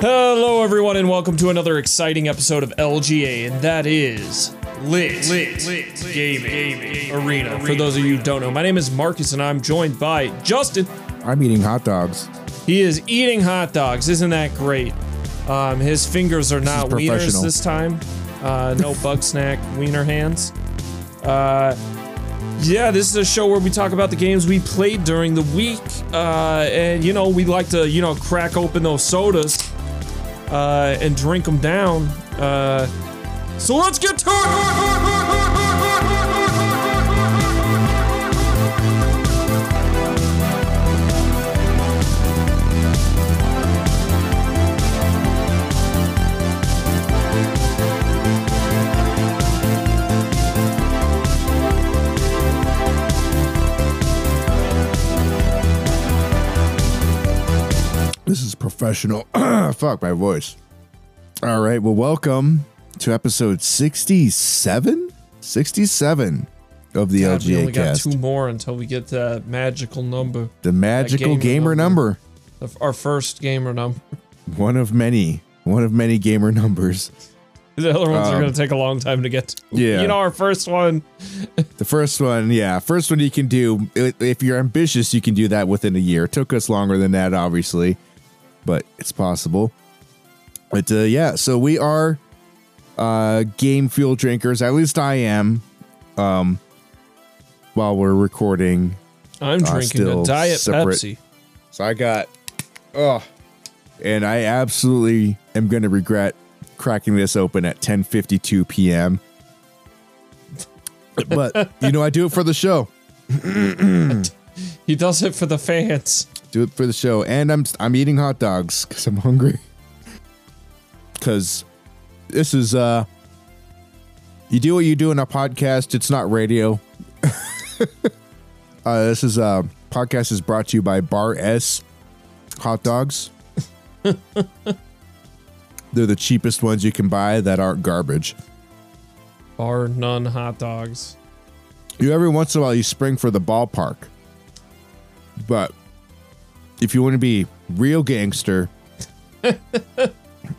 Hello, everyone, and welcome to another exciting episode of LGA, and that is Lit, Lit, Lit Gaming, Gaming Arena. For those of you who don't know, my name is Marcus, and I'm joined by Justin. I'm eating hot dogs. He is eating hot dogs. Isn't that great? Um, his fingers are not wieners this time. Uh, no bug snack wiener hands. Uh, yeah, this is a show where we talk about the games we played during the week, uh, and you know we like to you know crack open those sodas uh, and drink them down. Uh, so let's get to it. Professional. Fuck my voice. All right. Well, welcome to episode 67? 67 of the God, we LGA only got two more until we get that magical number, the magical gamer gamer number. of our first gamer number. One of many. One of many gamer numbers. The other ones are Um, going to take a long time to get to. yeah. You know, our first one, The first one, yeah. First one you can do. If you're ambitious, you can do that within a year. It took us longer than that, obviously, but it's possible. But uh, yeah, so we are uh, game fuel drinkers. At least I am. Um, while we're recording, I'm Uh, drinking a Diet separate. Pepsi. so I got, oh, and I absolutely am going to regret cracking this open at 10:52 p.m. But you know, I do it for the show. He does it for the fans. Do it for the show. And i'm i'm eating hot dogs because i'm hungry. Because this is uh you do what you do in a podcast. It's not radio. Uh this is uh podcast is brought to you by Bar-S hot dogs. They're the cheapest ones you can buy that aren't garbage. Bar none hot dogs. you every once in a while you spring for the ballpark. But if you want to be real gangster and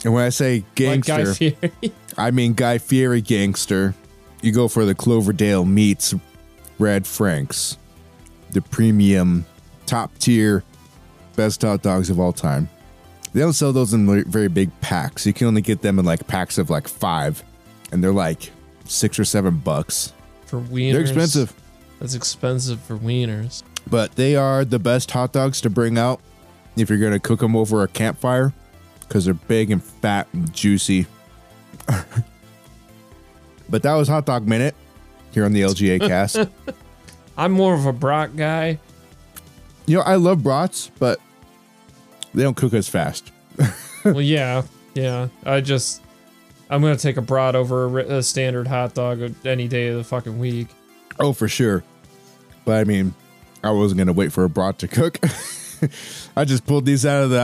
when i say gangster Fieri. i mean guy fieri gangster you go for the Cloverdale Meats red franks the premium top tier best hot dogs of all time they don't sell those in very big packs you can only get them in like packs of like five and they're like six or seven bucks for wieners. they're expensive That's expensive for wieners. But they are the best hot dogs to bring out if you're gonna cook them over a campfire because they're big and fat and juicy. but that was hot dog minute here on the LGA cast. I'm more of a Brock guy. you know, I love brats, but they don't cook as fast. well, yeah, yeah. I just, I'm gonna take a brat over a, a standard hot dog any day of the fucking week. Oh, for sure. But I mean, I wasn't gonna wait for a brat to cook. I just pulled these out of the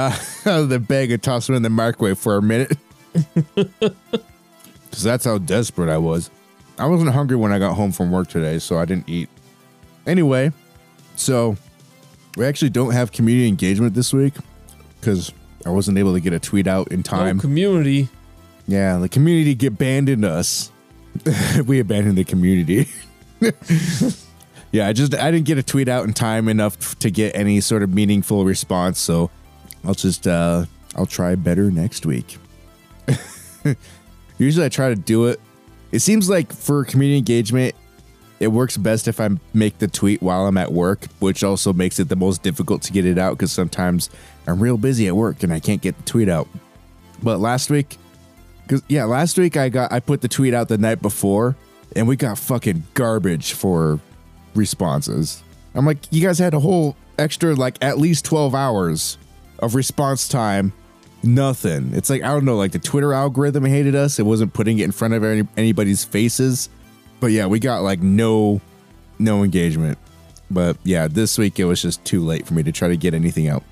out of the bag and tossed them in the microwave for a minute. Cause that's how desperate I was. I wasn't hungry when I got home from work today, so I didn't eat. Anyway, so we actually don't have community engagement this week because I wasn't able to get a tweet out in time. No community. Yeah, the community get abandoned us. we abandoned the community. Yeah, I just I didn't get a tweet out in time enough to get any sort of meaningful response, so I'll just uh I'll try better next week. Usually I try to do it. It seems like for community engagement, it works best if I make the tweet while I'm at work, which also makes it the most difficult to get it out because sometimes I'm real busy at work and I can't get the tweet out. But last week, Cause yeah, last week I got I put the tweet out the night before, and we got fucking garbage for responses. I'm like, you guys had a whole extra like at least 12 hours of response time. Nothing. It's like I don't know, like the Twitter algorithm hated us. It wasn't putting it in front of any, anybody's faces. But yeah, we got like no no engagement. But yeah, this week it was just too late for me to try to get anything out.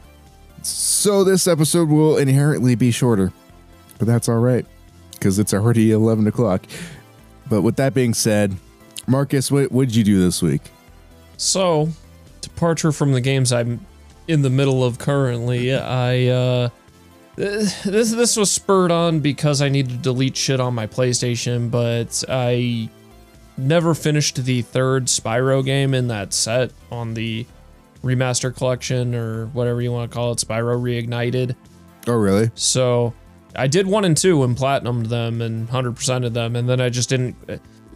So this episode will inherently be shorter. But that's all right because it's already 11 o'clock. But with that being said, Marcus, what what did you do this week? So, departure from the games I'm in the middle of currently, I uh this this was spurred on because I needed to delete shit on my PlayStation, but I never finished the third Spyro game in that set on the remaster collection or whatever you want to call it, Spyro Reignited. Oh, really? So I did one and two and platinumed them and 100% of them, and then I just didn't.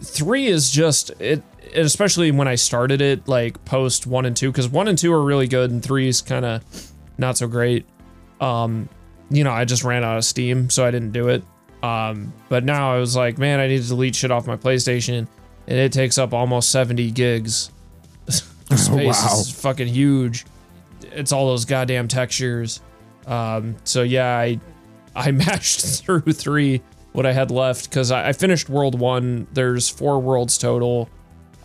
Three is just it, especially when I started it, like post one and two, because one and two are really good and three is kind of not so great. Um, you know, I just ran out of steam, so I didn't do it. Um, but now I was like, man, I need to delete shit off my PlayStation, and it takes up almost 70 gigs. Space wow. is fucking huge. It's all those goddamn textures. Um, so yeah, I I mashed through three what I had left because I, I, finished world one. There's four worlds total,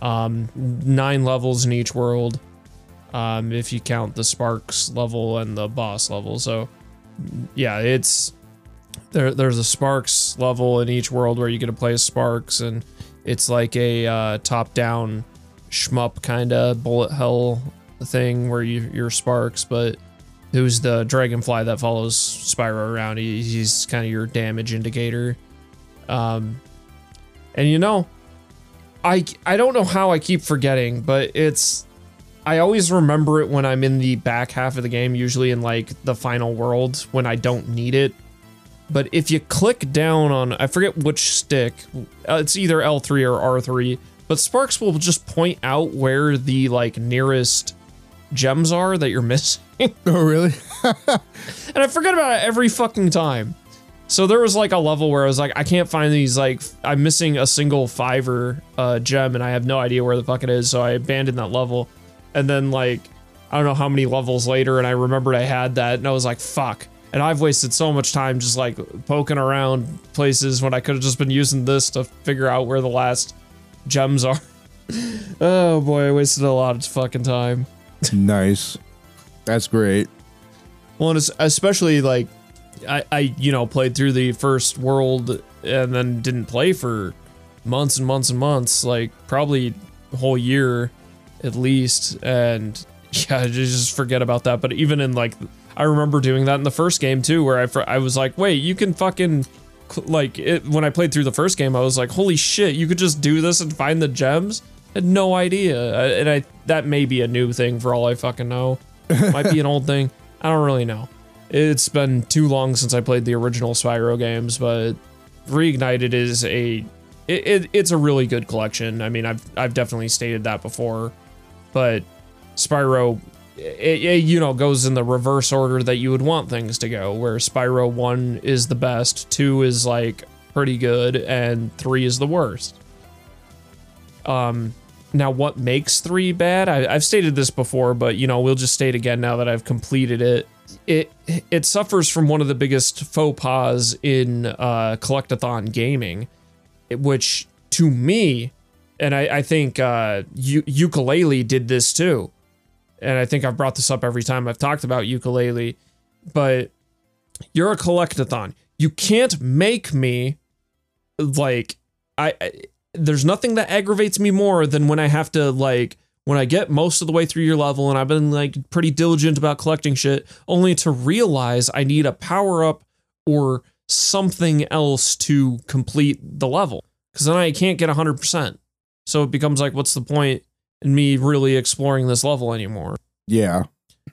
um, nine levels in each world, um, if you count the Sparks level and the boss level. So yeah, it's there. There's a Sparks level in each world where you get to play as Sparks, and it's like a uh, top-down shmup kind of bullet hell thing where you, you're Sparks, but who's the dragonfly that follows Spyro around. He, he's kind of your damage indicator. Um, and you know, I I don't know how I keep forgetting, but it's I always remember it when I'm in the back half of the game, usually in like the final world when I don't need it. But if you click down on, I forget which stick, uh, it's either L3 or R3, but Sparks will just point out where the like nearest gems are that you're missing. oh, really? and I forget about it every fucking time. So there was like a level where I was like, I can't find these, like, I'm missing a single fiver uh, gem and I have no idea where the fuck it is. So I abandoned that level. And then, like, I don't know how many levels later, and I remembered I had that, and I was like, fuck. And I've wasted so much time just like poking around places when I could have just been using this to figure out where the last gems are. oh boy, I wasted a lot of fucking time. Nice. That's great. Well, and especially like I, I, you know, played through the first world and then didn't play for months and months and months, like probably a whole year at least. And yeah, just forget about that. But even in like, I remember doing that in the first game too, where I, I was like, wait, you can fucking like it, when I played through the first game, I was like, holy shit, you could just do this and find the gems. I had no idea, and I that may be a new thing for all I fucking know. Might be an old thing. I don't really know. It's been too long since I played the original Spyro games, but Reignited is a it, it, it's a really good collection. I mean, I've I've definitely stated that before, but Spyro it, it, you know goes in the reverse order that you would want things to go where spyro 1 is the best 2 is like pretty good and 3 is the worst um now what makes 3 bad? I, i've stated this before but you know we'll just state again now that i've completed it. It it suffers from one of the biggest faux pas in uh collectathon gaming which to me and i, I think uh Yooka-Laylee did this too. And I think I've brought this up every time I've talked about Yooka-Laylee, but you're a collectathon. You can't make me like I there's nothing that aggravates me more than when I have to like when I get most of the way through your level and I've been like pretty diligent about collecting shit only to realize I need a power up or something else to complete the level cuz then I can't get 100%. So it becomes like what's the point point in me really exploring this level anymore. Yeah.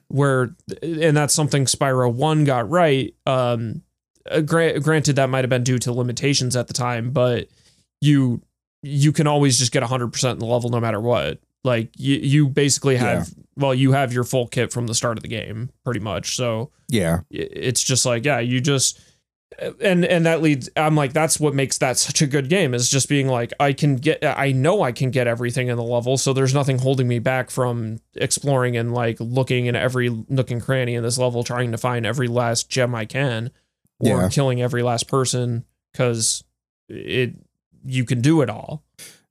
Where and that's something Spyro 1 got right. Um uh, granted that might have been due to limitations at the time, but you you can always just get 100% in the level no matter what. Like you you basically have yeah. well you have your full kit from the start of the game pretty much. So Yeah. It's just like yeah, you just and and that leads i'm like that's what makes that such a good game is just being like i can get i know i can get everything in the level so there's nothing holding me back from exploring and like looking in every nook and cranny in this level trying to find every last gem i can or yeah. killing every last person because it you can do it all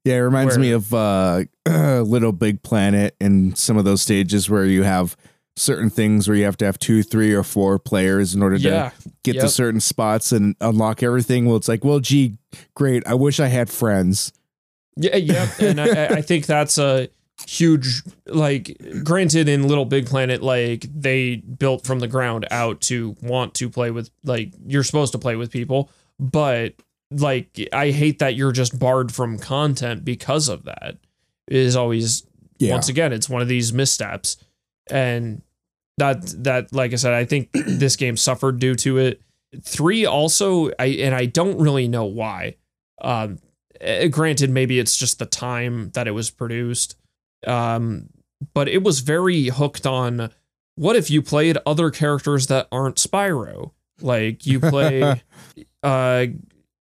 yeah it reminds where, me of uh LittleBigPlanet and some of those stages where you have certain things where you have to have two, three, or four players in order yeah. to get yep. to certain spots and unlock everything. Well, it's like, well, gee, great. I wish I had friends. Yeah, yeah, and I, I, think that's a huge like granted in LittleBigPlanet like they built from the ground out to want to play with like you're supposed to play with people but like i hate that you're just barred from content because of that. It is always Yeah. once again it's one of these missteps. And that that like i said i think this game suffered due to it. Three also i and i don't really know why. Um eh, granted maybe it's just the time that it was produced. Um but it was very hooked on what if you played other characters that aren't spyro? Like you play uh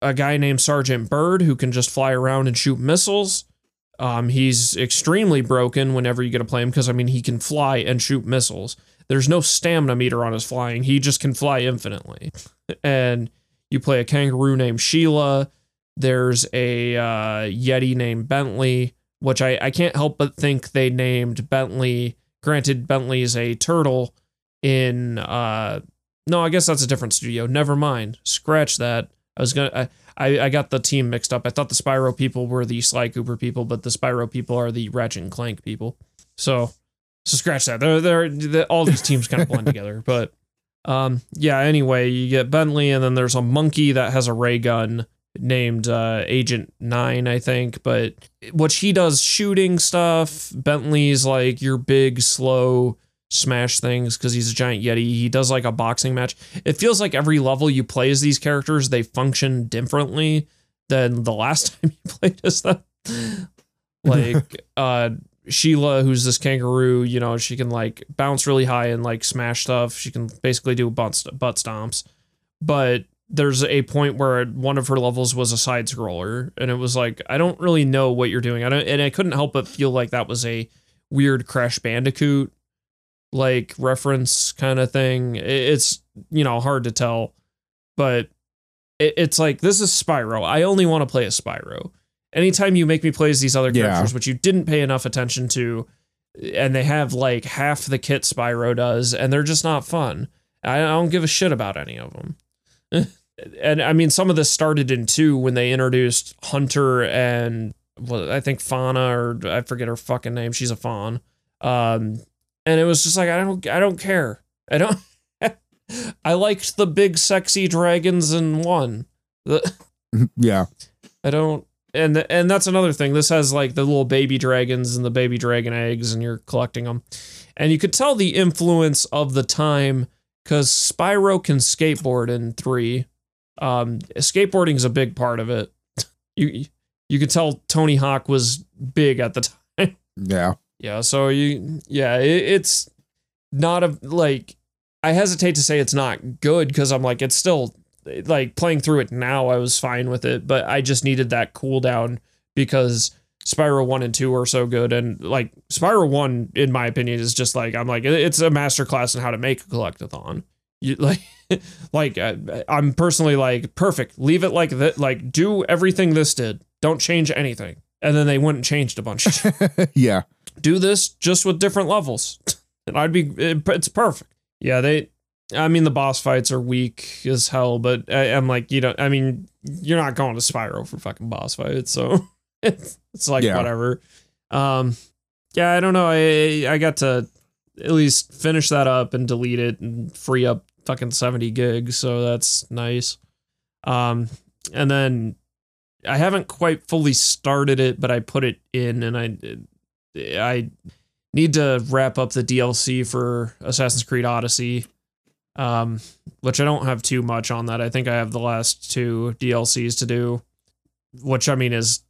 a guy named Sergeant Byrd who can just fly around and shoot missiles um, he's extremely broken whenever you get to play him because I mean he can fly and shoot missiles. There's no stamina meter on his flying. He just can fly infinitely. and you play a kangaroo named Sheila. There's a uh, Yeti named Bentley, which I, I can't help but think they named Bentley. Granted, Bentley is a turtle in uh no, I guess that's a different studio. Never mind. Scratch that. I was gonna I, I, got the team mixed up. I thought the Spyro people were the Sly Cooper people, but the Spyro people are the Ratchet and Clank people. So, so scratch that. They're, they're, they all these teams kind of blend together. But, um, yeah. Anyway, you get Bentley, and then there's a monkey that has a ray gun named uh, Agent Nine, I think. But which he does shooting stuff. Bentley's like your big slow smash things because he's a giant yeti. He does like a boxing match. It feels like every level you play as these characters, they function differently than the last time you played as them. like uh Sheila, who's this kangaroo, you know, she can like bounce really high and like smash stuff. She can basically do butt, butt stomps. But there's a point where one of her levels was a side scroller, and it was like, I don't really know what you're doing. I don't, and I couldn't help but feel like that was a weird Crash Bandicoot like reference kind of thing. It's you know hard to tell, but it's like this is Spyro. I only want to play as Spyro. Anytime you make me play as these other Yeah. characters, which you didn't pay enough attention to, and they have like half the kit Spyro does, and they're just not fun. I I don't give a shit about any of them. and I mean, some of this started in two when they introduced Hunter and well, I think Fauna or I forget her fucking name. She's a fawn. Um, and it was just like I don't I don't care. I don't. I liked the big sexy dragons in one. The, yeah. I don't. And and that's another thing. This has like the little baby dragons and the baby dragon eggs, and you're collecting them. And you could tell the influence of the time because Spyro can skateboard in three. Um, skateboarding is a big part of it. You you could tell Tony Hawk was big at the time. Yeah. Yeah, so you yeah, it, it's not a like I hesitate to say it's not good cuz I'm like it's still like playing through it now I was fine with it, but I just needed that cooldown because Spyro 1 and 2 are so good and like Spyro 1 in my opinion is just like I'm like it's a masterclass in how to make a collectathon. You like like uh, I'm personally like perfect. Leave it like that like do everything this did. Don't change anything. And then they went and changed a bunch yeah. Do this just with different levels. And i'd be it- it's perfect. Yeah they i mean the boss fights are weak as hell but I, i'm like you know i mean you're not going to spyro for fucking boss fights so it's, it's like Yeah. whatever. Um yeah i don't know. I i got to at least finish that up and delete it and free up fucking 70 gigs so that's nice. Um and then I haven't quite fully started it, but I put it in, and I I need to wrap up the DLC for Assassin's Creed Odyssey, um, which I don't have too much on that. I think I have the last two DLCs to do, which I mean is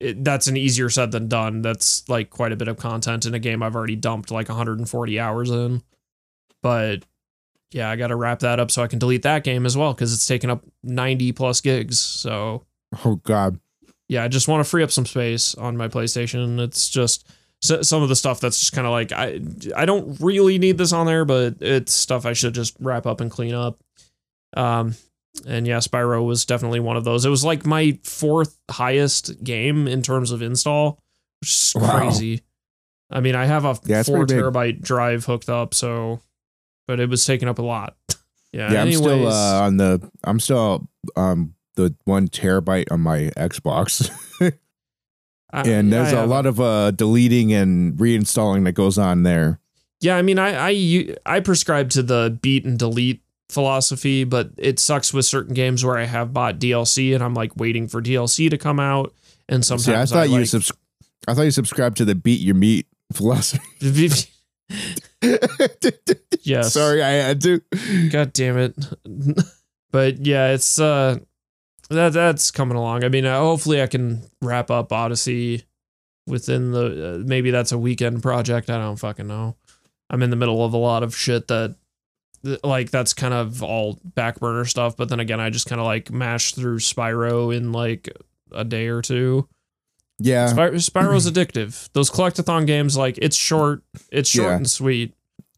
it, that's an easier said than done. That's like quite a bit of content in a game I've already dumped like 140 hours in, but yeah, I got to wrap that up so I can delete that game as well because it's taken up 90 plus gigs. So Oh God. yeah, I just want to free up some space on my PlayStation. It's just s- some of the stuff that's just kind of like I I don't really need this on there, but it's stuff I should just wrap up and clean up. Um, and yeah, Spyro was definitely one of those. It was like my fourth highest game in terms of install, which is Wow. crazy. I mean, I have a Yeah, four pretty big. terabyte drive hooked up, so but it was taking up a lot. yeah, Yeah, I'm still uh, on the. I'm still um the one terabyte on my Xbox. I- and there's I a lot of uh, deleting and reinstalling that goes on there. Yeah, I mean, I I I prescribe to the beat and delete philosophy, but it sucks with certain games where I have bought DLC and I'm like waiting for DLC to come out, and See, I sometimes thought you like, subs- I thought you subscribed to the beat your meat philosophy. yes. Sorry, I had to. God damn it. but yeah, it's uh that that's coming along. I mean, uh, hopefully I can wrap up Odyssey within the uh, maybe that's a weekend project. I don't fucking know. I'm in the middle of a lot of shit that like that's kind of all back burner stuff, but then again, I just kind of like mash through Spyro in like a day or two. Yeah, Spy- Spyro's addictive. Those collectathon games like it's short, it's short Yeah. and sweet.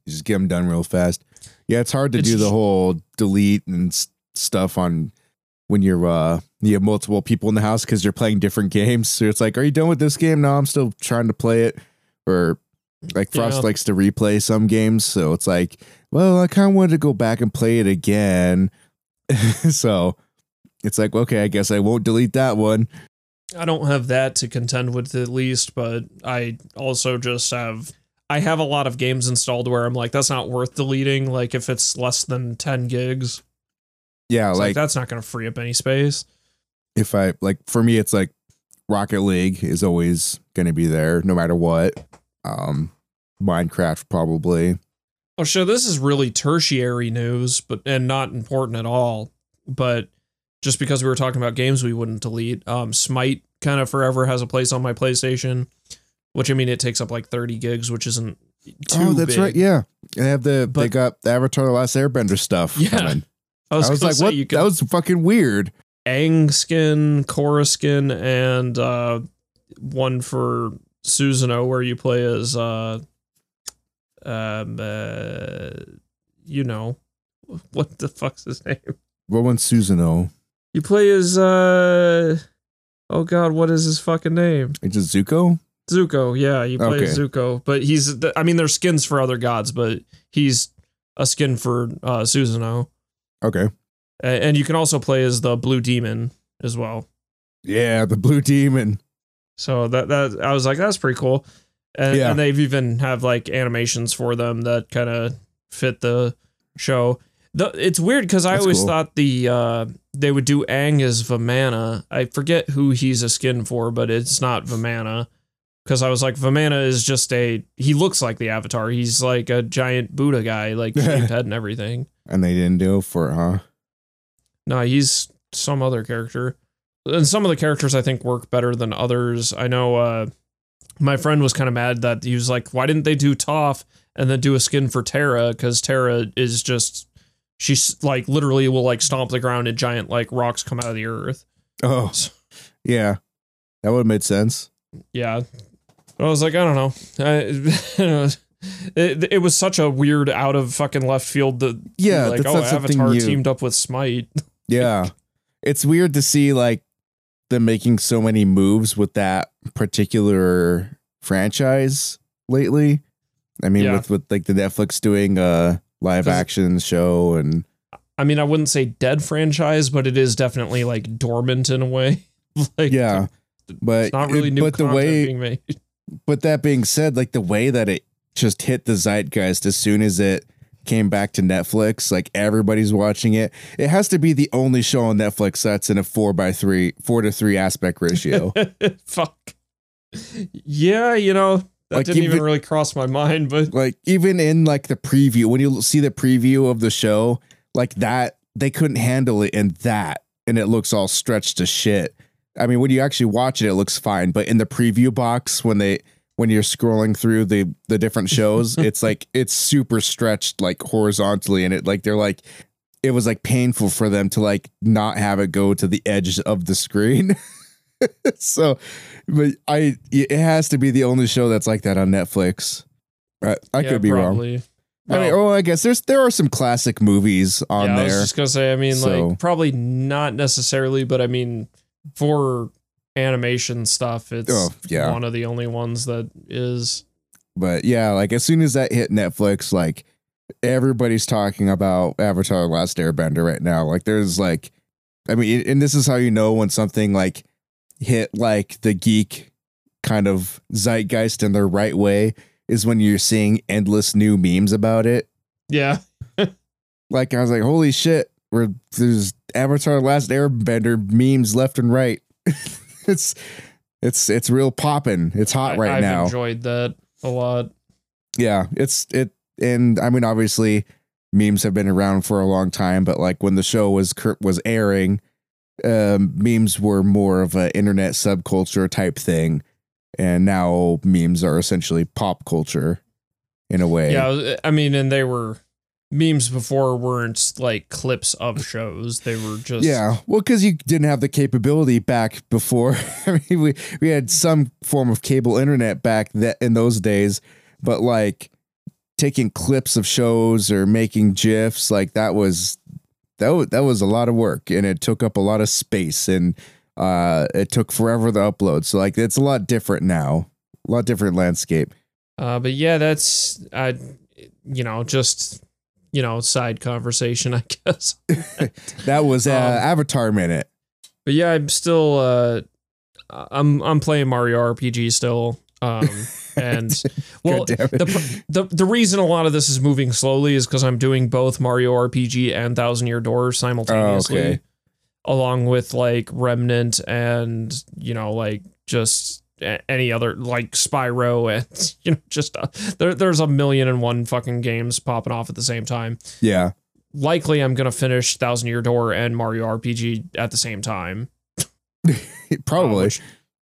you just get them done real fast. Yeah, it's hard to It's do the whole delete and stuff on when you're uh you have multiple people in the house because you're playing different games. So it's like, are you done with this game? No, I'm still trying to play it. Or like Frost Yeah. likes to replay some games, so it's like, well, I kind of wanted to go back and play it again. so it's like, okay, I guess I won't delete that one. I don't have that to contend with at least, but I also just have I have a lot of games installed where I'm like, that's not worth deleting. Like if it's less than 10 gigs, Yeah, like, like that's not gonna free up any space. if I like for me it's like Rocket League is always going to be there no matter what. Um Minecraft probably. Oh sure, this is really tertiary news, but and not important at all. But just because we were talking about games we wouldn't delete, um Smite kind of forever has a place on my PlayStation. Which I mean it takes up like 30 gigs, which isn't too oh, that's big. right. Yeah. They have the they got the Avatar the Last Airbender stuff Yeah. coming. I I was, was, like, what? you could that was fucking weird. Aang skin, Korra skin, and uh, one for Susanoo where you play as uh, um, uh, you know, what the fuck's his name? What one Susanoo? You play as uh, oh god, what is his fucking name? It's just Zuko? Zuko. Yeah, you play as Okay. Zuko, but he's I mean, there's skins for other gods, but he's a skin for uh, Susanoo, Okay. And you can also play as the blue demon as well. Yeah, the blue demon. So that that I was like, that's pretty cool. And, Yeah. and they've even have like animations for them that kind of fit the show. The, it's weird because I That's always cool. thought the uh, they would do Aang as Vamana. I forget who he's a skin for, but it's not Vamana. Because I was like, Vamana is just a he looks like the Avatar. He's like a giant Buddha guy, like shaved head and everything. And they didn't do for it, huh? No, he's some other character. And some of the characters I think work better than others. I know uh my friend was kind of mad that he was like, why didn't they do Toph and then do a skin for Terra? Because Terra is just she's like literally will like stomp the ground and giant like rocks come out of the earth. Oh, So, yeah. That would have made sense. yeah. But I was like, I don't know. I, it, it was such a weird out of fucking left field that Yeah, like oh Avatar you- teamed up with Smite. Yeah. it's weird to see like them making so many moves with that particular franchise lately. I mean, Yeah. with with like the Netflix doing a live action show and I mean, I wouldn't say dead franchise, but it is definitely like dormant in a way. like yeah, but it's not really it- new but the way being made. but that being said, like the way that it just hit the zeitgeist as soon as it came back to Netflix, like everybody's watching it. It has to be the only show on Netflix that's in a four by three, four to three aspect ratio. Fuck. Yeah, you know that Like, didn't even even- really cross my mind, but like even in like the preview, when you see the preview of the show, like that, they couldn't handle it in that, and it looks all stretched to shit. I mean, when you actually watch it, it looks fine, but in the preview box, when they when you're scrolling through the the different shows, it's like it's super stretched like horizontally, and it like they're like it was like painful for them to like not have it go to the edge of the screen. so, but I it has to be the only show that's like that on Netflix. I, I yeah, could be wrong. probably. I mean, Well, oh, I guess there's there are some classic movies on yeah, I was just gonna say. I mean, So- like probably not necessarily, but I mean, for animation stuff, it's Oh, yeah. one of the only ones that is. But yeah, like as soon as that hit Netflix, like everybody's talking about Avatar: The Last Airbender right now. Like there's like, I mean, and this is how you know when something like hit like the geek kind of zeitgeist in the right way is when you're seeing endless new memes about it. Yeah. Like I was like, holy shit, we're there's Avatar Last Airbender memes left and right. it's it's it's real popping. It's hot right I, I've now. enjoyed that a lot. yeah, it's it and I mean obviously memes have been around for a long time, but like when the show was was airing, um, memes were more of an internet subculture type thing, and now memes are essentially pop culture in a way. Yeah, I mean, and they were memes before weren't like clips of shows. They were just Yeah, well, because you didn't have the capability back before. I mean, we we had some form of cable internet back that in those days, but like taking clips of shows or making gifs, like that was that was, that was a lot of work, and it took up a lot of space, and uh, it took forever to upload. So like, it's a lot different now, a lot different landscape. Uh, but yeah, that's I, you know, just you know, side conversation, I guess. That was uh, Um, Avatar minute. But yeah, I'm still uh, I'm I'm playing Mario RPG still. Um, and well, God damn it. the, the the reason a lot of this is moving slowly is because I'm doing both Mario RPG and Thousand Year Door simultaneously, okay. along with like Remnant and you know like just any other like Spyro and you know just uh, there there's a million and one fucking games popping off at the same time. yeah, Likely, I'm gonna finish Thousand Year Door and Mario RPG at the same time. probably. uh,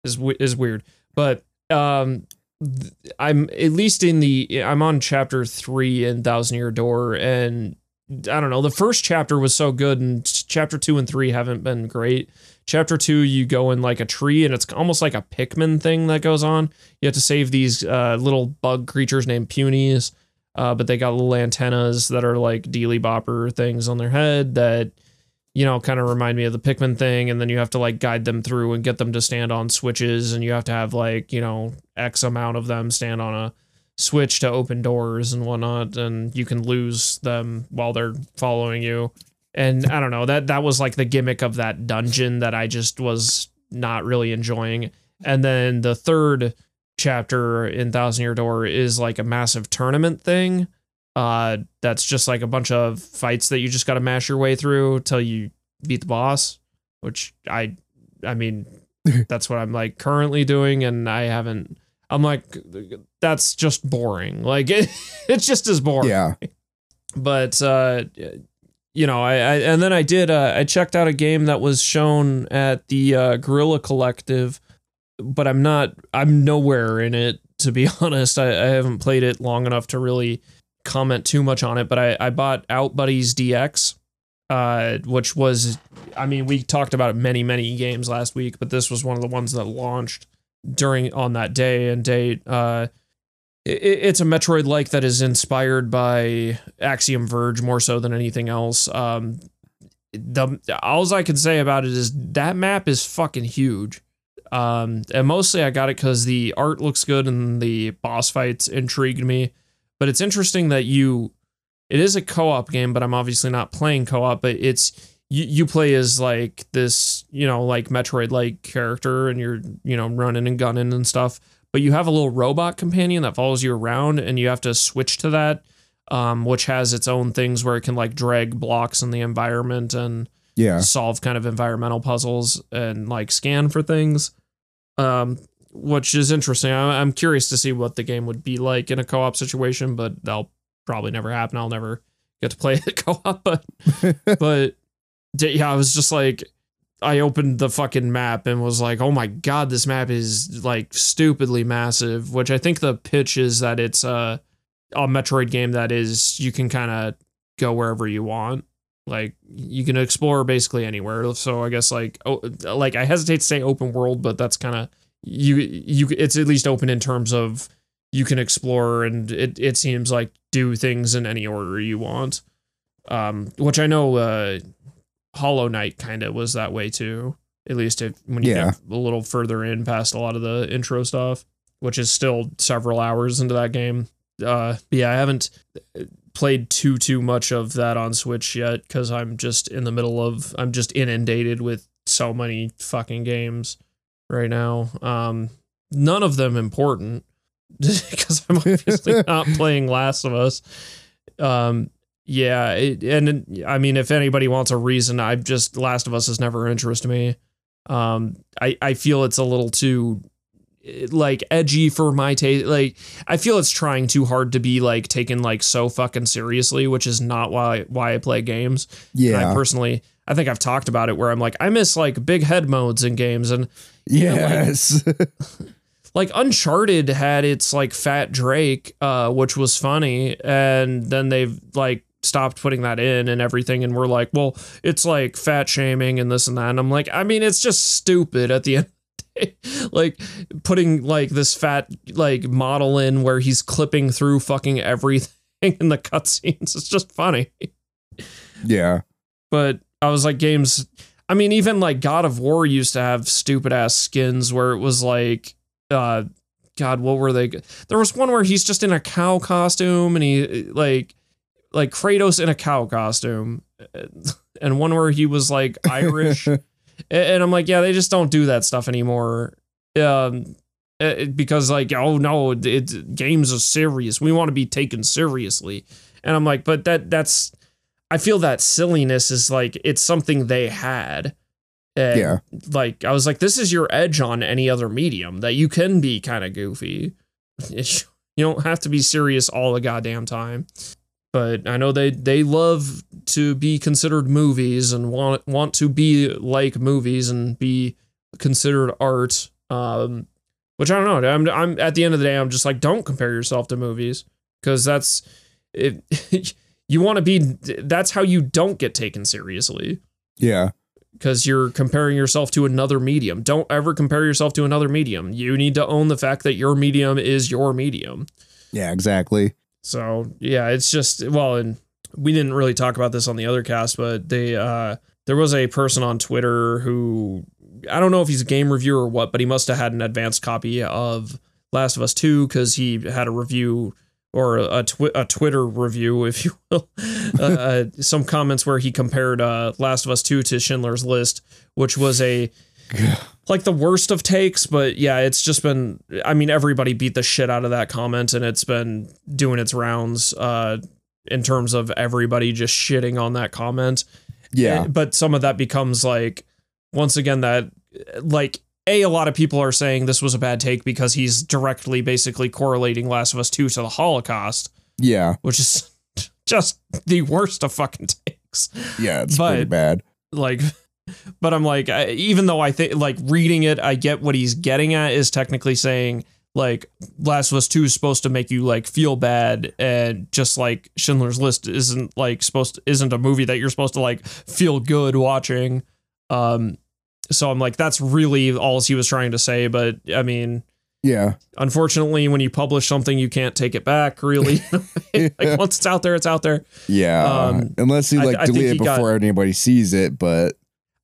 is is weird. But um, th- I'm at least in the I'm on chapter three in Thousand Year Door, and I don't know. The first chapter was so good, and chapter two and three haven't been great. Chapter two, you go in like a tree, and it's almost like a Pikmin thing that goes on. You have to save these uh, little bug creatures named Punies, uh, but they got little antennas that are like dealy bopper things on their head that you know, kind of remind me of the Pikmin thing. And then you have to like guide them through and get them to stand on switches. And you have to have like, you know, X amount of them stand on a switch to open doors and whatnot. And you can lose them while they're following you. And I don't know, that that was like the gimmick of that dungeon that I just was not really enjoying. And then the third chapter in Thousand Year Door is like a massive tournament thing. Uh that's just like a bunch of fights that you just got to mash your way through till you beat the boss which i i mean that's what i'm like currently doing and i haven't i'm like that's just boring. Like it, it's just as boring. Yeah, but uh you know I, I and then i did uh i checked out a game that was shown at the uh Guerrilla Collective but i'm not i'm nowhere in it to be honest. I, I haven't played it long enough to really comment too much on it but i i bought Outbuddies DX uh which was i mean we talked about many many games last week but this was one of the ones that launched during on that day and date. Uh it's a Metroid like that is inspired by Axiom Verge more so than anything else. Um, the all I can say about it is that map is fucking huge. Um, and mostly I got it because the art looks good and the boss fights intrigued me. But it's interesting that you, it is a co-op game, but I'm obviously not playing co-op. But it's you, you play as like this, you know, like Metroid like character, and you're you know running and gunning and stuff but you have a little robot companion that follows you around and you have to switch to that um, which has its own things where it can like drag blocks in the environment and yeah. solve kind of environmental puzzles and like scan for things um, which is interesting i'm curious to see what the game would be like in a co-op situation but that'll probably never happen i'll never get to play it co-op but but yeah i was just like I opened the fucking map and was like, "Oh my god, this map is like stupidly massive." Which I think the pitch is that it's a a Metroid game that is you can kind of go wherever you want. Like you can explore basically anywhere. So I guess like oh, like I hesitate to say open world, but that's kind of you you it's at least open in terms of you can explore and it it seems like do things in any order you want. Um, which I know uh Hollow Knight kind of was that way too. At least if, when you Yeah. get a little further in past a lot of the intro stuff, which is still several hours into that game. Uh, but yeah, I haven't played too too much of that on Switch yet because I'm just in the middle of I'm just inundated with so many fucking games right now. Um, none of them important because I'm obviously not playing Last of Us. Um, yeah, it, and I mean, if anybody wants a reason, I've just Last of Us has never interested me. Um, I I feel it's a little too like edgy for my taste. Like I feel it's trying too hard to be like taken like so fucking seriously, which is not why why I play games. Yeah. And I personally, I think I've talked about it where I'm like I miss like big head modes in games and yes. like Uncharted had its like Fat Drake, uh, which was funny, and then they've like stopped putting that in and everything, and we're like, well, it's like fat shaming and this and that. And I'm like, I mean, it's just stupid at the end. the like putting like this fat like model in where he's clipping through fucking everything in the cutscenes. It's just funny. yeah. But I was like, games. I mean, even like God of War used to have stupid ass skins where it was like, uh, God, what were they? There was one where he's just in a cow costume and he like, like Kratos in a cow costume, and one where he was like Irish, and I'm like, yeah, they just don't do that stuff anymore. Um, it, because like, oh no, it, it games are serious. We want to be taken seriously, and I'm like, but that that's I feel that silliness is like it's something they had. And Yeah. Like I was like, this is your edge on any other medium that you can be kind of goofy. You don't have to be serious all the goddamn time. But I know they they love to be considered movies and want want to be like movies and be considered art. Um, which I don't know. I'm I'm at the end of the day, I'm just like, don't compare yourself to movies because that's it. you want to be. That's how you don't get taken seriously Yeah. because you're comparing yourself to another medium. Don't ever compare yourself to another medium. You need to own the fact that your medium is your medium. Yeah, exactly. So yeah, it's just well, and we didn't really talk about this on the other cast, but they uh there was a person on Twitter who I don't know if he's a game reviewer or what, but he must have had an advanced copy of Last of Us 2 because he had a review or a, twi- a Twitter review, if you will, uh, some comments where he compared uh, Last of Us 2 to Schindler's List, which was a like the worst of takes, but yeah, it's just been. I mean, everybody beat the shit out of that comment, and it's been doing its rounds uh, in terms of everybody just shitting on that comment. Yeah. And- but some of that becomes like, once again, that like a a lot of people are saying this was a bad take because he's directly basically correlating Last of Us Two to the Holocaust, Yeah. which is just the worst of fucking takes Yeah. It's pretty bad. like but i'm like I, even though i think like reading it i get what he's getting at is technically saying like last of us 2 is supposed to make you like feel bad and just like schindler's list isn't like supposed to, isn't a movie that you're supposed to like feel good watching um so i'm like that's really all he was trying to say but i mean Yeah. unfortunately when you publish something you can't take it back really like once it's out there it's out there Yeah. Um, Unless you like I delete he it got- before anybody sees it, but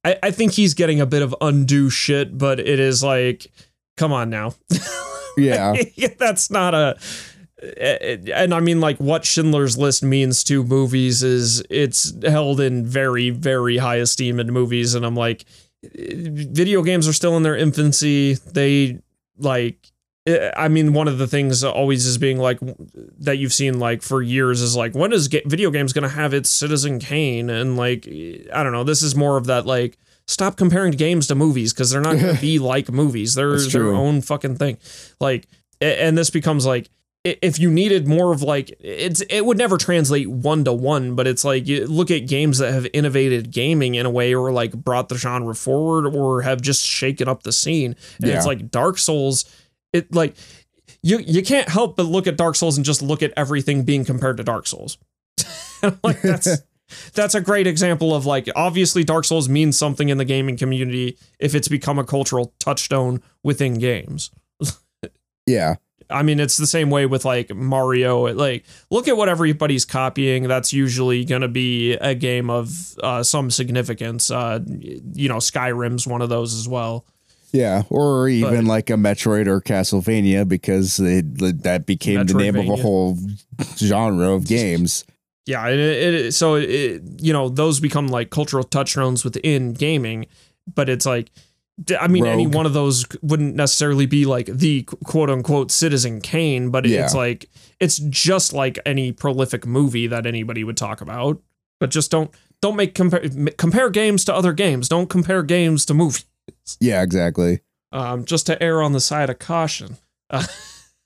I, I think he's getting a bit of undue shit, but it is like, come on now. yeah. That's not a. And I mean, like, what Schindler's List means to movies is it's held in very, very high esteem in movies. And I'm like, eh, video games are still in their infancy. They, like, I mean, one of the things always is being like that you've seen like for years is like when is video games going to have its Citizen Kane and like I don't know. This is more of that like stop comparing games to movies because they're not going to be like movies. They're their own fucking thing. Like, and this becomes like if you needed more of like it's it would never translate one to one, but it's like you look at games that have innovated gaming in a way or like brought the genre forward or have just shaken up the scene. And it's like Dark Souls it like you you can't help but look at Dark Souls and just look at everything being compared to Dark Souls. Like that's that's a great example of like obviously Dark Souls means something in the gaming community if it's become a cultural touchstone within games. Yeah. I mean, it's the same way with like Mario. Like, look at what everybody's copying. That's usually going to be a game of uh, some significance. Uh, you know, Skyrim's one of those as well. Yeah. Or even But- like a Metroid or Castlevania because it, that became the name of a whole genre of games. Yeah, it, it so it, you know those become like cultural touchstones within gaming, but it's like I mean, any one of those wouldn't necessarily be like the quote unquote Citizen Kane, but it's like it's just like any prolific movie that anybody would talk about. But just don't don't make compare compare games to other games. Don't compare games to movies. Yeah, exactly. Um, just to err on the side of caution. Uh,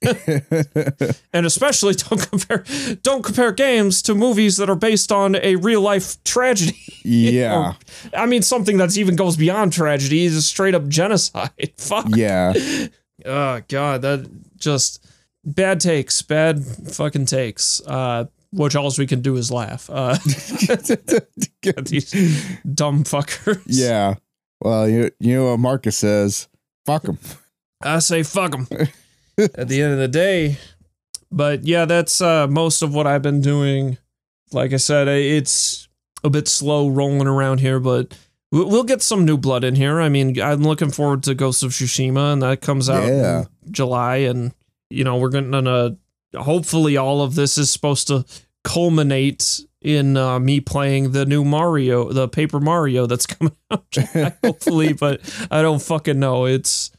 and especially don't compare don't compare games to movies that are based on a real life tragedy. yeah. I mean, something that's even goes beyond tragedy is a straight up genocide. Fuck. Yeah. Oh god, that just bad takes, bad fucking takes. Uh, which all we can do is laugh. Uh, these dumb fuckers. Yeah. Well, you you know what Marcus says? Fuck them. I say fuck them. at the end of the day, but yeah, that's uh, most of what I've been doing. Like I said, it's a bit slow rolling around here, but we- we'll get some new blood in here. I mean, I'm looking forward to Ghost of Tsushima, and that comes out Yeah. in July, and you know we're gonna hopefully all of this is supposed to culminate in uh, me playing the new Mario, the Paper Mario that's coming out. Hopefully, but I don't fucking know. It's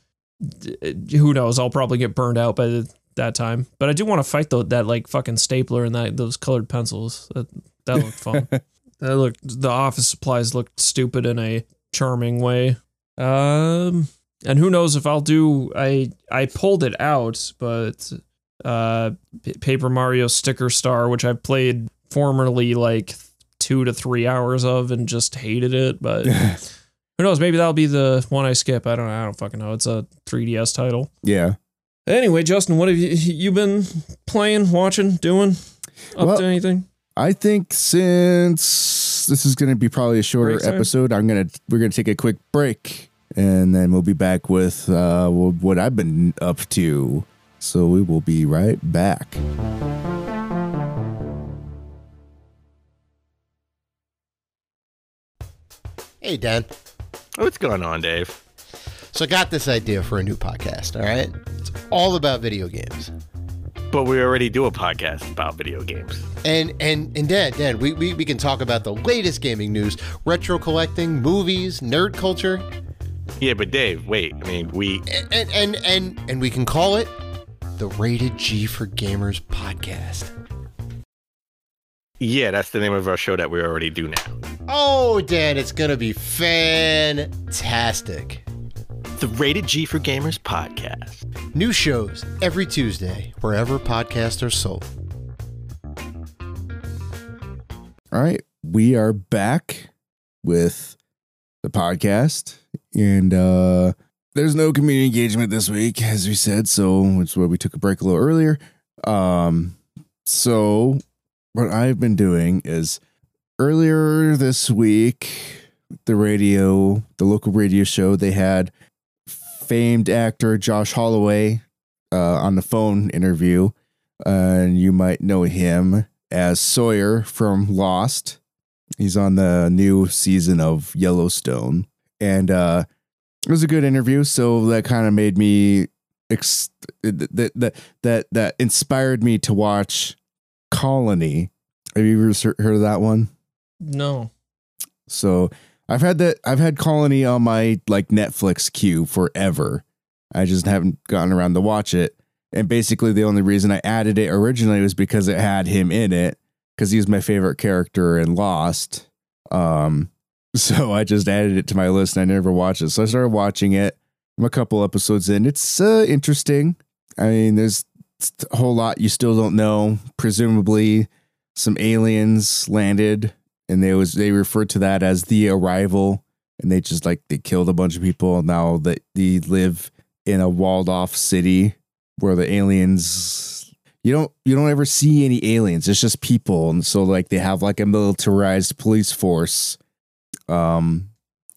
who knows? I'll probably get burned out by the, that time. But I do want to fight though that like fucking stapler and that those colored pencils. That that looked fun. that looked the office supplies looked stupid in a charming way. Um, and who knows if I'll do? I I pulled it out, but uh, Paper Mario Sticker Star, which I've played formerly like two to three hours of and just hated it, but. Who knows? Maybe that'll be the one I skip. I don't. Know. I don't fucking know. It's a 3DS title. Yeah. Anyway, Justin, what have you you been playing, watching, doing? Up Well, to anything? I think since this is going to be probably a shorter Break time? episode, I'm gonna we're gonna take a quick break, and then we'll be back with uh, what I've been up to. So we will be right back. Hey, Dan. What's going on, Dave? So I got this idea for a new podcast, all right? It's all about video games. But we already do a podcast about video games. And and and Dan, Dan, we, we, we can talk about the latest gaming news, retro collecting, movies, nerd culture, Yeah, but Dave, wait. I mean, we and and and and, and we can call it the Rated G for Gamers podcast. Yeah, that's the name of our show that we already do now. Oh, Dan, it's gonna be fantastic. The Rated G for Gamers podcast. New shows every Tuesday, wherever podcasts are sold. All right, we are back with the podcast, and uh there's no community engagement this week, as we said, so it's why we took a break a little earlier. Um, so what I've been doing is earlier this week, the radio, the local radio show, they had famed actor Josh Holloway uh, on the phone interview, and you might know him as Sawyer from Lost. He's on the new season of Yellowstone. And uh it was a good interview, so that kind of made me ex- that that that that inspired me to watch Colony. Have you ever heard of that one? No. So I've had that I've had Colony on my like Netflix queue forever. I just haven't gotten around to watch it. And basically the only reason I added it originally was because it had him in it because he was my favorite character in Lost. Um so I just added it to my list and I never watched it. So I started watching it. I'm a couple episodes in. It's uh, interesting. I mean, there's a whole lot. You still don't know. Presumably some aliens landed and they was they referred to that as the arrival and they just like they killed a bunch of people now that they live in a walled off city where the aliens you don't you don't ever see any aliens. It's just people and so like they have like a militarized police force um